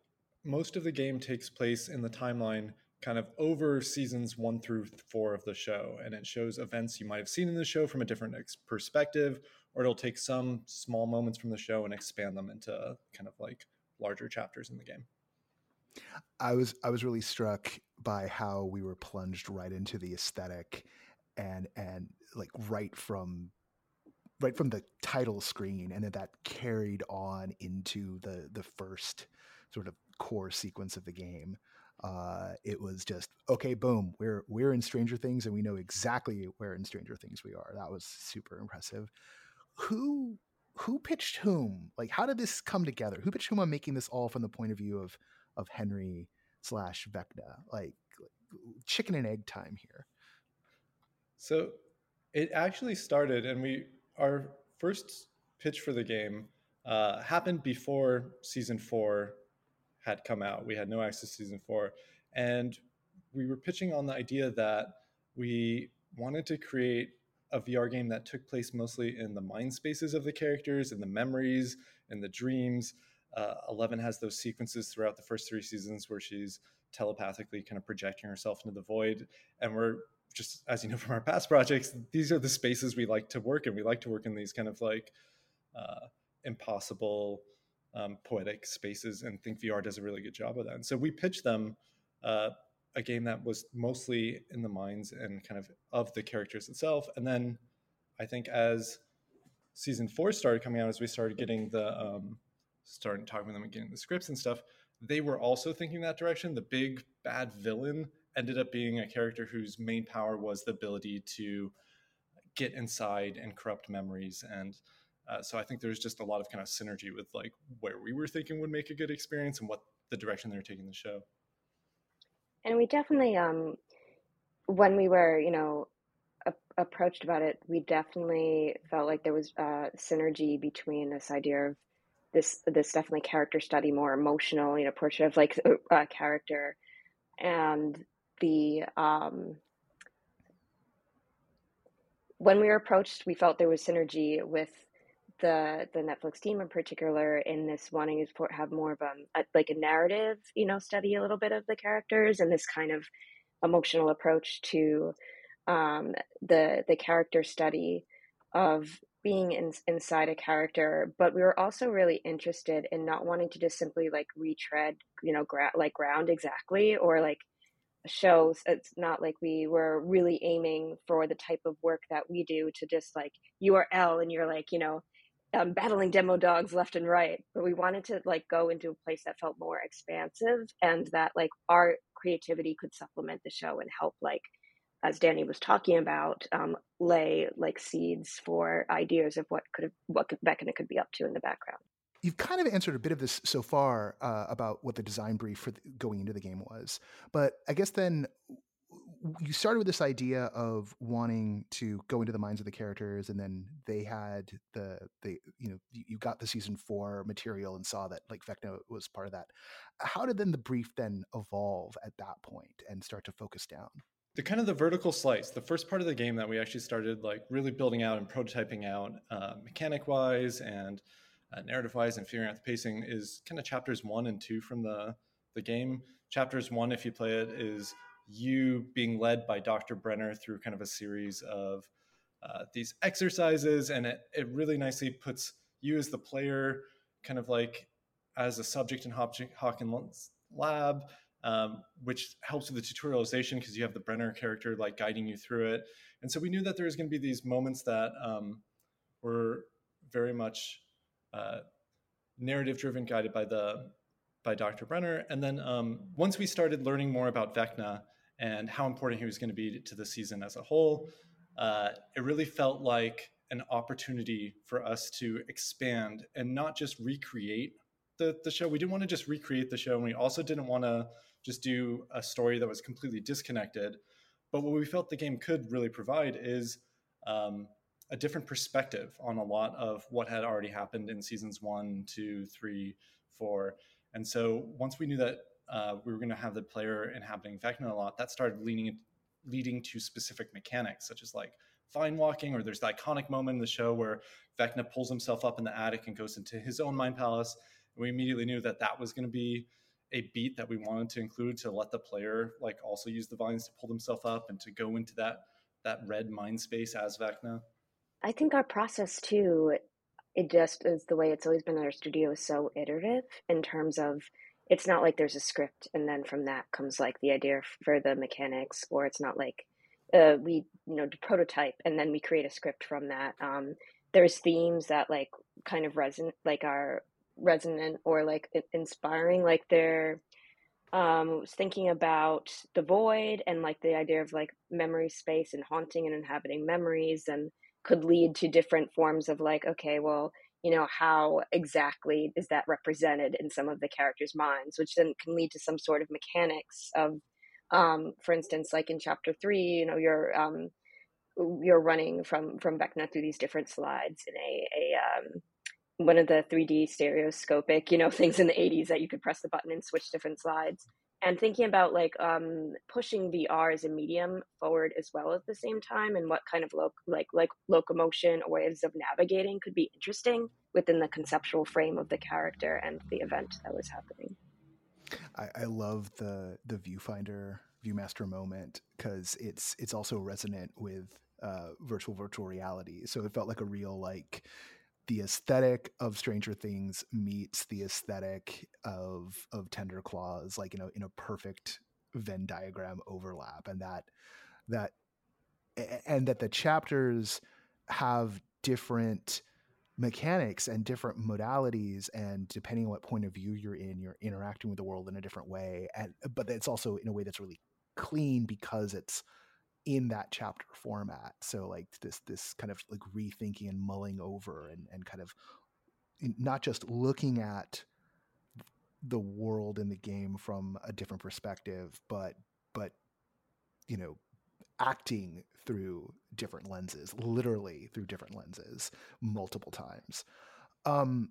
most of the game takes place in the timeline kind of over seasons one through four of the show. And it shows events you might have seen in the show from a different perspective, or it'll take some small moments from the show and expand them into kind of like larger chapters in the game. I was I was really struck by how we were plunged right into the aesthetic and and like right from right from the title screen and then that carried on into the the first sort of core sequence of the game Uh, it was just okay, boom, we're we're in Stranger Things, and we know exactly where in Stranger Things we are. That was super impressive. Who who pitched whom? Like, how did this come together? Who pitched whom on making this all from the point of view of of Henry slash Vecna? Like, chicken and egg time here. So, it actually started, and we our first pitch for the game uh, happened before season four had come out. We had no access to season four. And we were pitching on the idea that we wanted to create a VR game that took place mostly in the mind spaces of the characters, in the memories, in the dreams. Uh, Eleven has those sequences throughout the first three seasons where she's telepathically kind of projecting herself into the void. And we're just, as you know from our past projects, these are the spaces we like to work in. We like to work in these kind of like uh, impossible um, poetic spaces, and Think VR does a really good job of that. And so we pitched them uh, a game that was mostly in the minds and kind of of the characters itself. And then I think as season four started coming out, as we started getting the um, starting talking with them and getting the scripts and stuff, they were also thinking that direction. The big bad villain ended up being a character whose main power was the ability to get inside and corrupt memories and uh, so I think there's just a lot of kind of synergy with like where we were thinking would make a good experience and what the direction they're taking the show. And we definitely, um, when we were, you know, a- approached about it, we definitely felt like there was uh, synergy between this idea of this this definitely character study, more emotional, you know, portrait of like <laughs> a, character, and the um, when we were approached, we felt there was synergy with the the Netflix team in particular in this wanting to have more of a, like a narrative, you know, study a little bit of the characters and this kind of emotional approach to um, the the character study of being in, inside a character. But we were also really interested in not wanting to just simply like retread, you know, gra- like ground exactly or like shows it's not like we were really aiming for the type of work that we do to just like you are l and you're like you know um, battling demodogs left and right but we wanted to like go into a place that felt more expansive and that like our creativity could supplement the show and help like as danny was talking about um, lay like seeds for ideas of what could have what Vecna could be up to in the background. You've kind of answered a bit of this so far uh, about what the design brief for the, going into the game was, but I guess then you started with this idea of wanting to go into the minds of the characters and then they had the the you know you got the season four material and saw that like vecna was part of that. How did then the brief then evolve at that point and start to focus down? The kind of the vertical slice the first part of the game that we actually started like really building out and prototyping out uh, mechanic wise and uh, narrative wise and figuring out the pacing is kind of chapters one and two from the the game. Chapters one if you play it is you being led by Dr. Brenner through kind of a series of uh, these exercises, and it, it really nicely puts you as the player kind of like as a subject in Hawkins lab, um, which helps with the tutorialization because you have the Brenner character like guiding you through it. And so we knew that there was going to be these moments that um, were very much uh, narrative driven, guided by the by Dr. Brenner. And then um, once we started learning more about Vecna and how important he was going to be to the season as a whole. Uh, it really felt like an opportunity for us to expand and not just recreate the, the show. We didn't want to just recreate the show, and we also didn't want to just do a story that was completely disconnected. But what we felt the game could really provide is um, a different perspective on a lot of what had already happened in seasons one, two, three, four. And so once we knew that uh, we were going to have the player inhabiting Vecna a lot, that started leading leading to specific mechanics, such as like vine walking, or there's the iconic moment in the show where Vecna pulls himself up in the attic and goes into his own mind palace. And we immediately knew that that was going to be a beat that we wanted to include to let the player like also use the vines to pull themselves up and to go into that that red mind space as Vecna. I think our process too, it just is the way it's always been in our studio is so iterative in terms of it's not like there's a script and then from that comes like the idea for the mechanics or it's not like uh, we you know prototype and then we create a script from that. Um, there's themes that like kind of resonate like are resonant or like inspiring like they're um, was thinking about the void and like the idea of like memory space and haunting and inhabiting memories and could lead to different forms of like okay well you know how exactly is that represented in some of the characters minds which then can lead to some sort of mechanics of um, for instance like in chapter three you know you're um, you're running from from vecna through these different slides in a, a um, one of the 3D stereoscopic, you know, <laughs> things in the 80s that you could press the button and switch different slides. And thinking about like um, pushing VR as a medium forward as well at the same time, and what kind of lo- like like locomotion or ways of navigating could be interesting within the conceptual frame of the character and the event that was happening. I, I love the the viewfinder viewmaster moment because it's it's also resonant with uh, virtual virtual reality. So it felt like a real like the aesthetic of Stranger Things meets the aesthetic of of Tender Claws, like you know, in a perfect Venn diagram overlap, and that that and that the chapters have different mechanics and different modalities and depending on what point of view you're in you're interacting with the world in a different way and but it's also in a way that's really clean because it's in that chapter format. So like this this kind of like rethinking and mulling over and and kind of not just looking at the world in the game from a different perspective, but but you know acting through different lenses, literally through different lenses, multiple times. Um,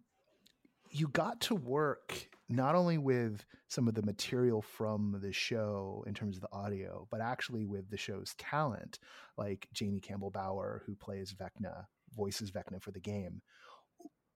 you got to work not only with some of the material from the show in terms of the audio, but actually with the show's talent, like Jamie Campbell Bower, who plays Vecna, voices Vecna for the game.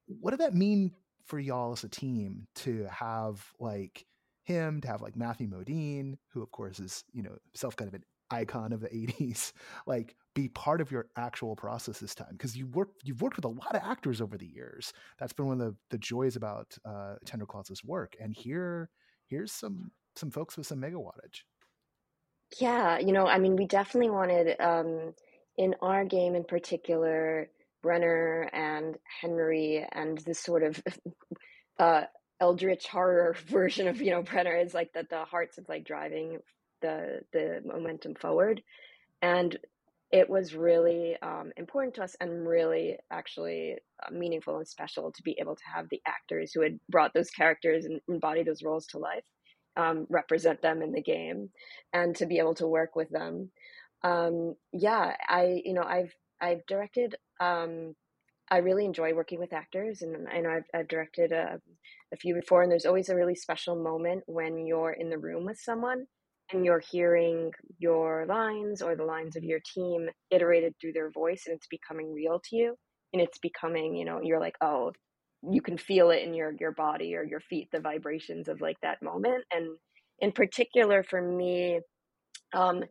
What did that mean for y'all as a team to have like him, to have like Matthew Modine, who of course is, you know, self kind of an icon of the 80s <laughs> like be part of your actual process this time because you work you've worked with a lot of actors over the years. That's been one of the, the joys about uh tender work and here here's some some folks with some mega wattage. Yeah you know i mean we definitely wanted um in our game in particular brenner and henry and this sort of <laughs> uh eldritch horror <laughs> version of you know brenner is like that the hearts of like driving the the momentum forward. And it was really um, important to us and really actually uh, meaningful and special to be able to have the actors who had brought those characters and embodied those roles to life um, represent them in the game and to be able to work with them. Um, yeah i you know i've i've directed um, i really enjoy working with actors and i know i've, I've directed a, a few before. And there's always a really special moment when you're in the room with someone and you're hearing your lines or the lines of your team iterated through their voice and it's becoming real to you and it's becoming you know you're like oh you can feel it in your your body or your feet the vibrations of like that moment and in particular for me um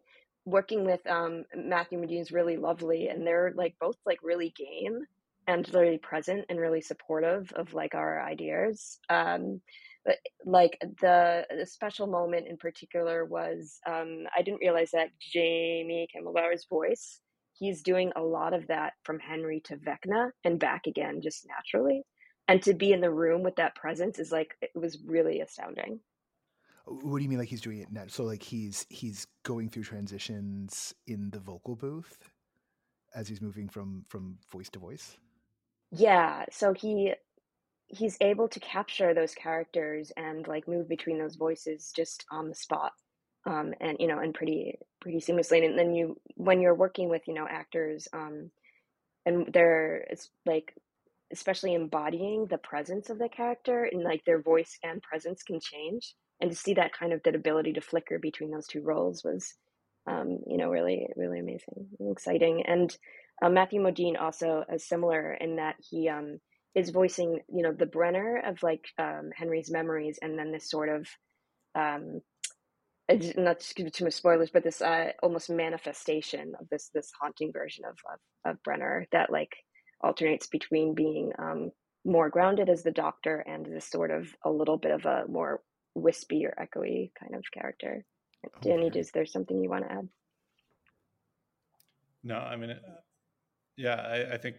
working with um matthew modine is really lovely and they're like both like really game and really present and really supportive of like our ideas um but like the, the special moment in particular was um, I didn't realize that Jamie Campbell-Bower's voice. He's doing a lot of that from Henry to Vecna and back again, just naturally. And to be in the room with that presence is like it was really astounding. What do you mean, like he's doing it now? So, like he's he's going through transitions in the vocal booth as he's moving from from voice to voice. Yeah, so he he's able to capture those characters and like move between those voices just on the spot um, and you know and pretty pretty seamlessly and then you when you're working with you know actors um, and they're it's like especially embodying the presence of the character and like their voice and presence can change and to see that kind of that ability to flicker between those two roles was um, you know really really amazing and exciting and uh, matthew modine also is similar in that he um, is voicing you know the Brenner of like um, Henry's memories, and then this sort of um, not to give too much spoilers, but this uh, almost manifestation of this this haunting version of, of, of Brenner that like alternates between being um, more grounded as the Doctor and this sort of a little bit of a more wispy or echoey kind of character. Okay. Danny, is there something you want to add? No, I mean, yeah, I, I think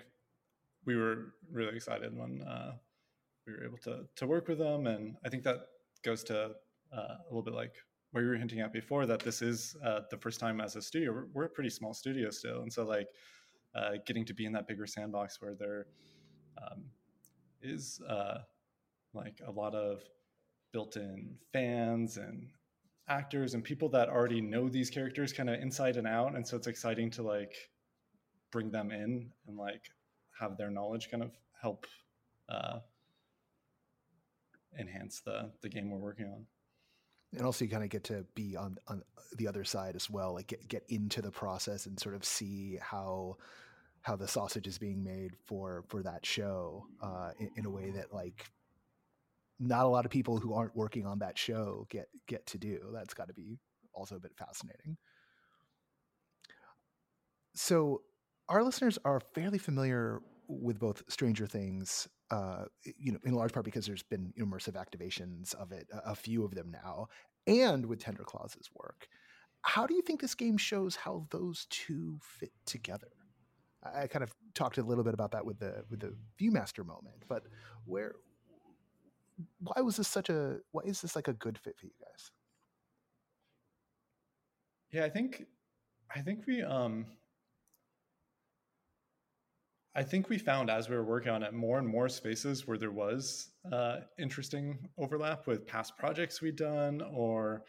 we were really excited when uh, we were able to to work with them, and I think that goes to uh, a little bit like where you were hinting at before that this is uh, the first time as a studio. We're, we're, a pretty small studio still, and so like uh, getting to be in that bigger sandbox where there um, is uh, like a lot of built-in fans and actors and people that already know these characters kind of inside and out, and so it's exciting to like bring them in and like have their knowledge kind of help uh, enhance the the game we're working on. And also you kind of get to be on on the other side as well like get, get into the process and sort of see how how the sausage is being made for for that show uh, in, in, a way that like not a lot of people who aren't working on that show get get to do. That's got to be also a bit fascinating. So our listeners are fairly familiar with both stranger things uh, you know, in large part because there's been immersive activations of it, a, a few of them now, and with Tender Claws' work. How do you think this game shows how those two fit together? I kind of talked a little bit about that with the with the Viewmaster moment, but where why was this such a why is this like a good fit for you guys? Yeah, I think I think we um I think we found as we were working on it more and more spaces where there was uh, interesting overlap with past projects we'd done or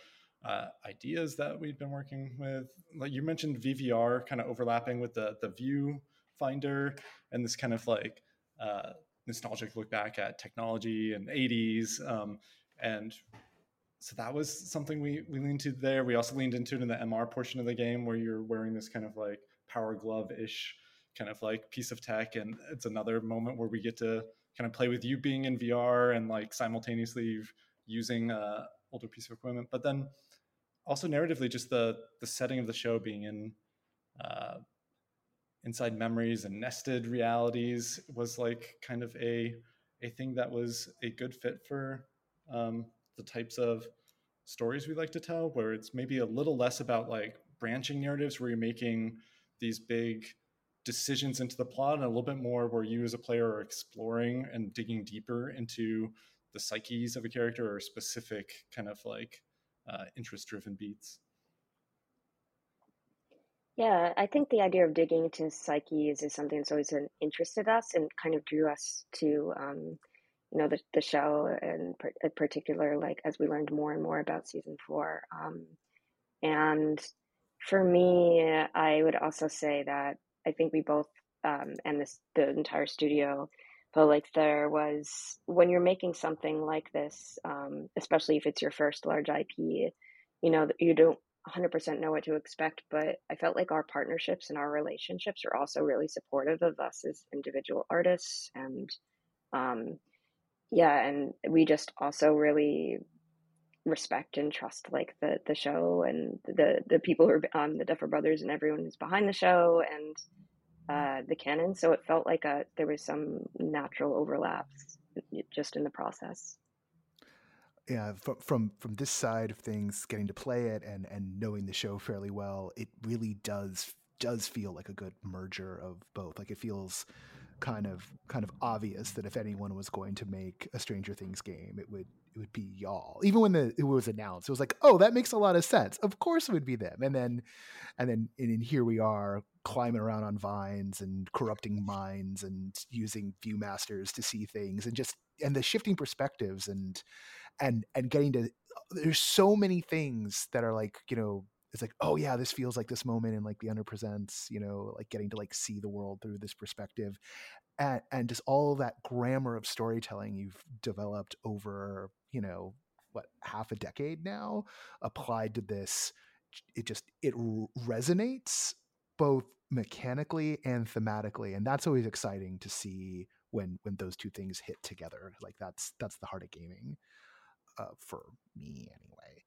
uh, ideas that we'd been working with. Like you mentioned VVR kind of overlapping with the the view finder and this kind of like uh, nostalgic look back at technology and 80s. Um, and so that was something we, we leaned to there. We also leaned into it in the MR portion of the game where you're wearing this kind of like power glove ish kind of like piece of tech and it's another moment where we get to kind of play with you being in VR and like simultaneously using a older piece of equipment but then also narratively just the the setting of the show being in uh, inside memories and nested realities was like kind of a a thing that was a good fit for um, the types of stories we like to tell where it's maybe a little less about like branching narratives where you're making these big decisions into the plot and a little bit more where you as a player are exploring and digging deeper into the psyches of a character or specific kind of like uh, interest driven beats. Yeah i think the idea of digging into psyches is something that's always interested us and kind of drew us to um, you know the, the show and in particular like as we learned more and more about season four um, and for me i would also say that I think we both um, and this the entire studio felt like there was when you're making something like this, um, especially if it's your first large IP, you know you don't 100% know what to expect. But I felt like our partnerships and our relationships are also really supportive of us as individual artists, and um, yeah, and we just also really respect and trust like the the show and the the people who are um the Duffer Brothers and everyone who's behind the show and uh, the canon. So it felt like a there was some natural overlaps just in the process. Yeah, from from from this side of things, getting to play it and and knowing the show fairly well, it really does does feel like a good merger of both. Like it feels kind of kind of obvious that if anyone was going to make a Stranger Things game, it would it would be y'all. Even when the it was announced, it was like, oh, that makes a lot of sense. Of course, it would be them. And then, and then, and then here we are climbing around on vines and corrupting minds and using viewmasters to see things and just and the shifting perspectives and and and getting to there's so many things that are like you know it's like oh yeah this feels like this moment and like the under presents you know like getting to like see the world through this perspective and, and just all that grammar of storytelling you've developed over you know what half a decade now applied to this it just it resonates both mechanically and thematically and that's always exciting to see when when those two things hit together like that's that's the heart of gaming uh, for me anyway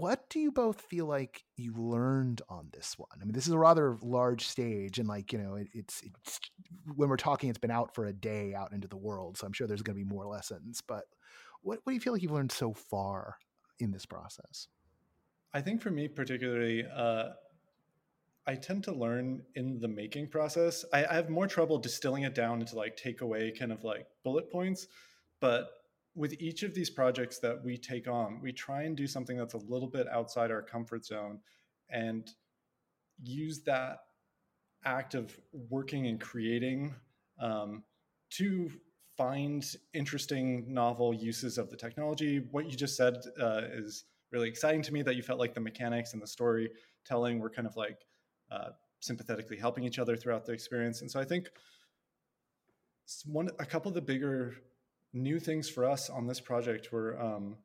what do you both feel like you learned on this one? I mean, this is a rather large stage, and like you know, it, it's, it's when we're talking, it's been out for a day out into the world, so I'm sure there's going to be more lessons. But what what do you feel like you've learned so far in this process? I think for me particularly, uh, I tend to learn in the making process. I, I have more trouble distilling it down into like takeaway kind of like bullet points, but with each of these projects that we take on, we try and do something that's a little bit outside our comfort zone and use that act of working and creating um, to find interesting, novel uses of the technology. What you just said uh, is really exciting to me that you felt like the mechanics and the storytelling were kind of like uh, sympathetically helping each other throughout the experience. And so I think one, a couple of the bigger new things for us on this project were um,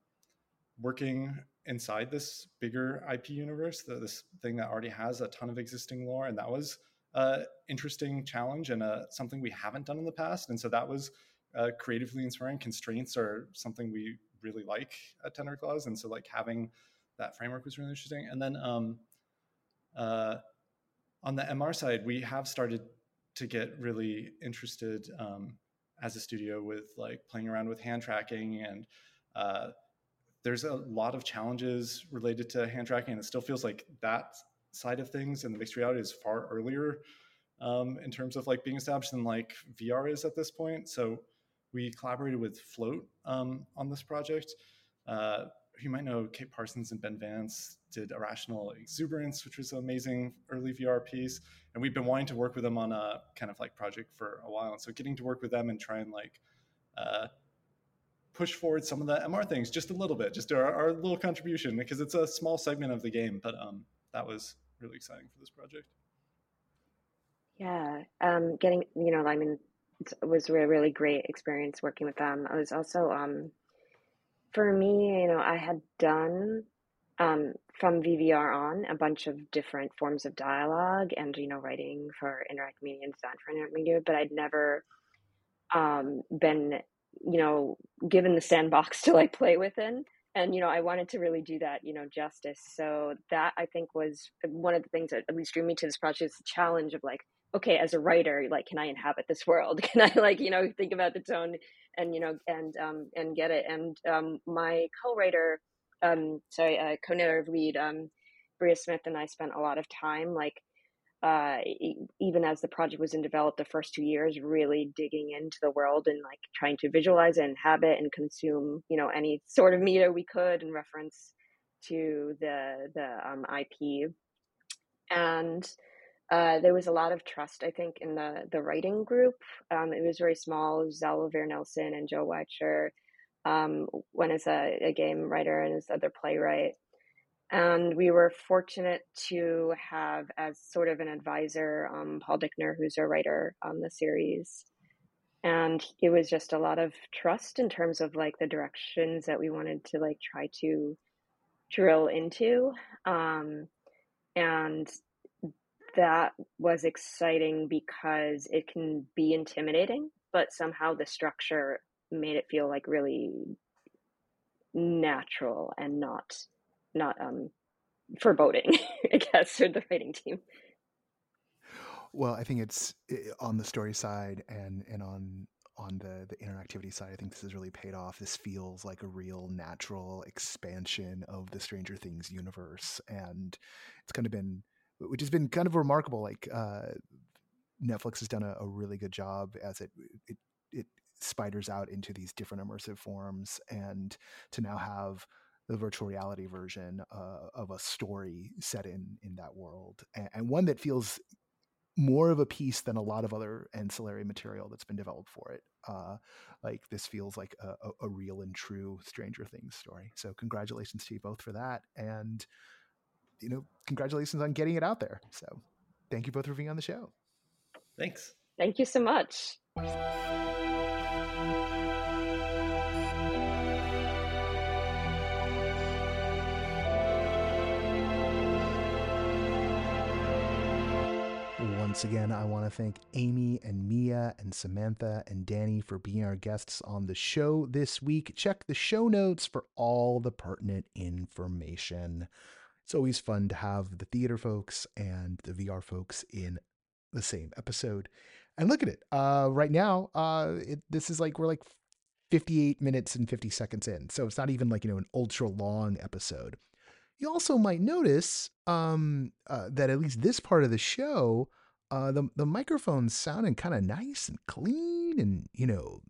working inside this bigger IP universe, the, this thing that already has a ton of existing lore, and that was uh, interesting challenge and uh, something we haven't done in the past. And so that was uh, creatively inspiring. Constraints are something we really like at Tender Claws, and so like having that framework was really interesting. And then um, uh, on the MR side, we have started to get really interested um, as a studio with like playing around with hand tracking and uh, there's a lot of challenges related to hand tracking and it still feels like that side of things and the mixed reality is far earlier um, in terms of like being established than like VR is at this point. So we collaborated with Float um, on this project. Uh, you might know Kate Parsons and Ben Vance did Irrational Exuberance, which was an amazing early VR piece. And we've been wanting to work with them on a kind of like project for a while. And so getting to work with them and try and like uh, push forward some of the MR things just a little bit, just our, our little contribution, because it's a small segment of the game. But um, that was really exciting for this project. Yeah, um, getting you know, I mean, it was a really great experience working with them. I was also, um, for me, you know, I had done um, from VVR on a bunch of different forms of dialogue and you know, writing for interactive media and design for interactive media, but I'd never um, been, you know, given the sandbox <laughs> to like play within and you know i wanted to really do that you know justice so that i think was one of the things that at least drew me to this project is the challenge of like okay as a writer like can i inhabit this world <laughs> can i like you know think about the tone and you know and um and get it and um my co-writer um sorry uh co-narrative lead um bria smith and i spent a lot of time like uh, even as the project was in develop the first two years, really digging into the world and like trying to visualize and inhabit and consume, you know, any sort of media we could in reference to the the um, IP. And uh, there was a lot of trust, I think, in the the writing group. Um, it was very small. Zal Nelson and Joe Weicher, um, one is a, a game writer and his other playwright. And we were fortunate to have as sort of an advisor um, Paul Dichter, who's a writer on the series. And it was just a lot of trust in terms of like the directions that we wanted to like try to drill into. Um, and that was exciting because it can be intimidating, but somehow the structure made it feel like really natural and not not um, foreboding, <laughs> I guess, for the writing team. Well, I think it's on the story side and and on on the the interactivity side. I think this has really paid off. This feels like a real natural expansion of the Stranger Things universe, and it's kind of been, which has been kind of remarkable. Like uh, Netflix has done a, a really good job as it it it spiders out into these different immersive forms, and to now have the virtual reality version uh, of a story set in in that world, and, and, one that feels more of a piece than a lot of other ancillary material that's been developed for it. Uh, like this feels like a, a, a, real and true Stranger Things story. So congratulations to you both for that, and you know, congratulations on getting it out there. So thank you both for being on the show. Thanks. Thank you so much. Once again, I want to thank Amy and Mia and Samantha and Danny for being our guests on the show this week. Check the show notes for all the pertinent information. It's always fun to have the theater folks and the VR folks in the same episode. And look at it. Uh, right now, uh, it, this is like we're like 58 minutes and 50 seconds in. So it's not even like, you know, an ultra long episode. You also might notice um, uh, that at least this part of the show uh, the the microphones sounding kind of nice and clean and you know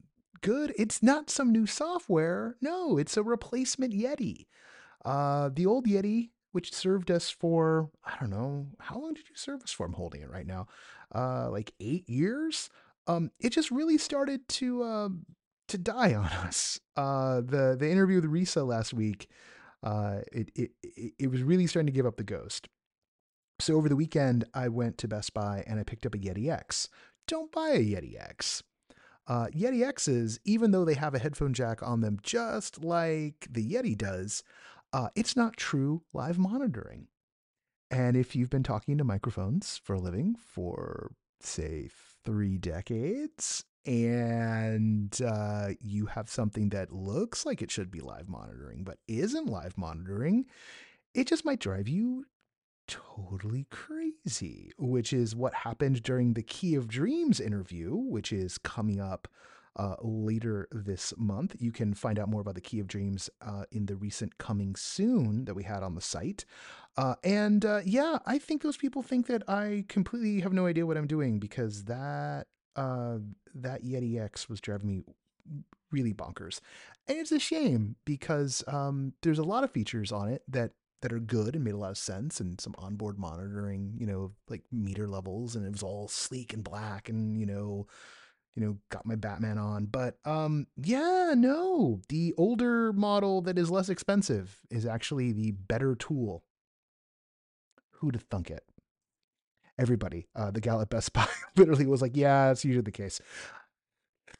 good. It's not some new software. No, it's a replacement Yeti. Uh, the old Yeti, which served us for, I don't know, how long did you serve us for? I'm holding it right now. Uh, like eight years. Um, it just really started to uh, to die <laughs> on us. Uh, the the interview with Risa last week, uh, it, it it was really starting to give up the ghost. So over the weekend, I went to Best Buy and I picked up a Yeti X. Don't buy a Yeti X. Uh, Yeti X's, even though they have a headphone jack on them, just like the Yeti does, uh, it's not true live monitoring. And if you've been talking to microphones for a living for, say, three decades, and uh, you have something that looks like it should be live monitoring but isn't live monitoring, it just might drive you totally crazy, which is what happened during the Key of Dreams interview, which is coming up uh, later this month. You can find out more about the Key of Dreams uh, in the recent Coming Soon that we had on the site. Uh, and uh, yeah, I think those people think that I completely have no idea what I'm doing because that uh, that Yeti X was driving me really bonkers. And it's a shame because um, there's a lot of features on it that that are good and made a lot of sense and some onboard monitoring, you know, like meter levels and it was all sleek and black and, you know, you know, got my Batman on. But um yeah, no, the older model that is less expensive is actually the better tool. Who'd have thunk it? Everybody, uh, the gal at Best Buy <laughs> literally was like, yeah, it's usually the case.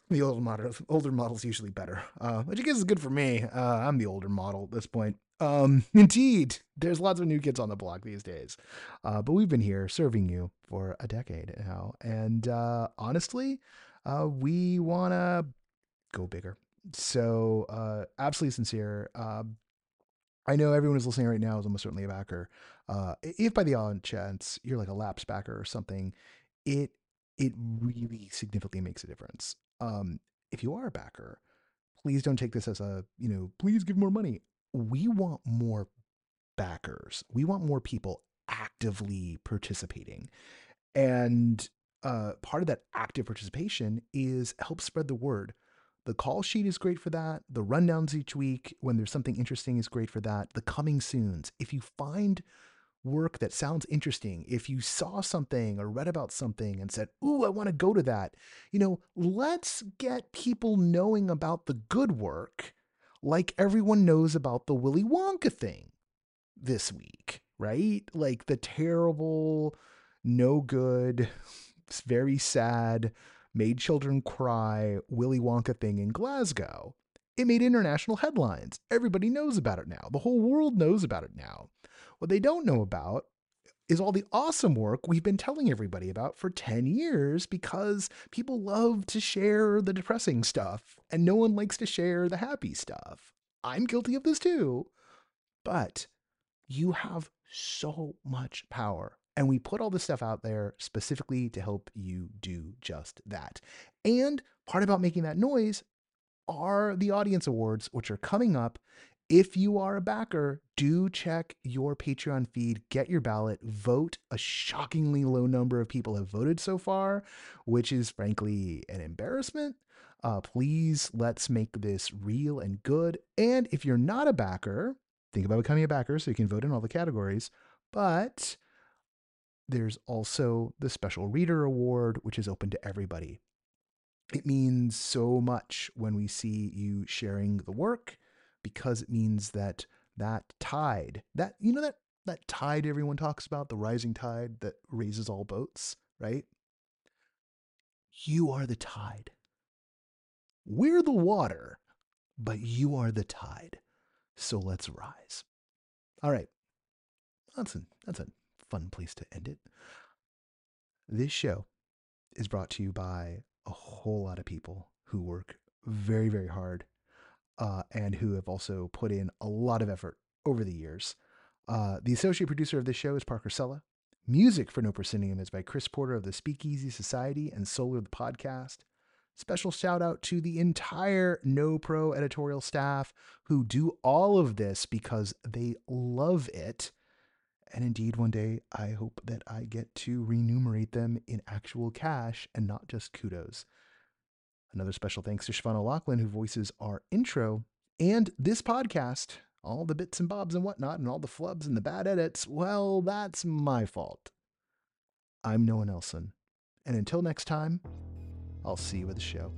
The older model, older model's usually better, uh, which I guess is good for me. Uh, I'm the older model at this point. Um, <laughs> indeed, there's lots of new kids on the block these days. Uh, but we've been here serving you for a decade now. And uh, honestly, uh, we want to go bigger. So, uh, absolutely sincere. Uh, I know everyone who's listening right now is almost certainly a backer. Uh, if by the odd chance you're like a lapse backer or something, it it really significantly makes a difference. Um, if you are a backer, please don't take this as a you know please give more money we want more backers. We want more people actively participating. And uh, part of that active participation is help spread the word. The call sheet is great for that. The rundowns each week, when there's something interesting, is great for that. The coming soons. If you find work that sounds interesting, if you saw something or read about something and said, Ooh, I want to go to that, you know, let's get people knowing about the good work like everyone knows about the Willy Wonka thing this week, right? Like the terrible, no good, very sad, made children cry Willy Wonka thing in Glasgow. It made international headlines. Everybody knows about it now. The whole world knows about it now. What they don't know about is all the awesome work we've been telling everybody about for 10 years because people love to share the depressing stuff and no one likes to share the happy stuff. I'm guilty of this too. But you have so much power. And we put all this stuff out there specifically to help you do just that. And part about making that noise are the audience awards, which are coming up if you are a backer, do check your Patreon feed, get your ballot, vote. A shockingly low number of people have voted so far, which is frankly an embarrassment. Uh, please let's make this real and good. And if you're not a backer, think about becoming a backer so you can vote in all the categories. But there's also the Special Reader Award, which is open to everybody. It means so much when we see you sharing the work because it means that that tide, that you know that that tide everyone talks about, the rising tide that raises all boats, right? You are the tide. We're the water, but you are the tide. So let's rise. All right. That's a, that's a fun place to end it. This show is brought to you by a whole lot of people who work very, very hard uh, and who have also put in a lot of effort over the years. Uh, the associate producer of this show is Parker Sella. Music for No Proscenium is by Chris Porter of the Speakeasy Society and Solar the Podcast. Special shout out to the entire No Pro editorial staff who do all of this because they love it. And indeed, one day I hope that I get to remunerate them in actual cash and not just kudos. Another special thanks to Siobhan O'Loughlin, who voices our intro. And this podcast, all the bits and bobs and whatnot, and all the flubs and the bad edits, well, that's my fault. I'm Noah Nelson. And until next time, I'll see you at the show.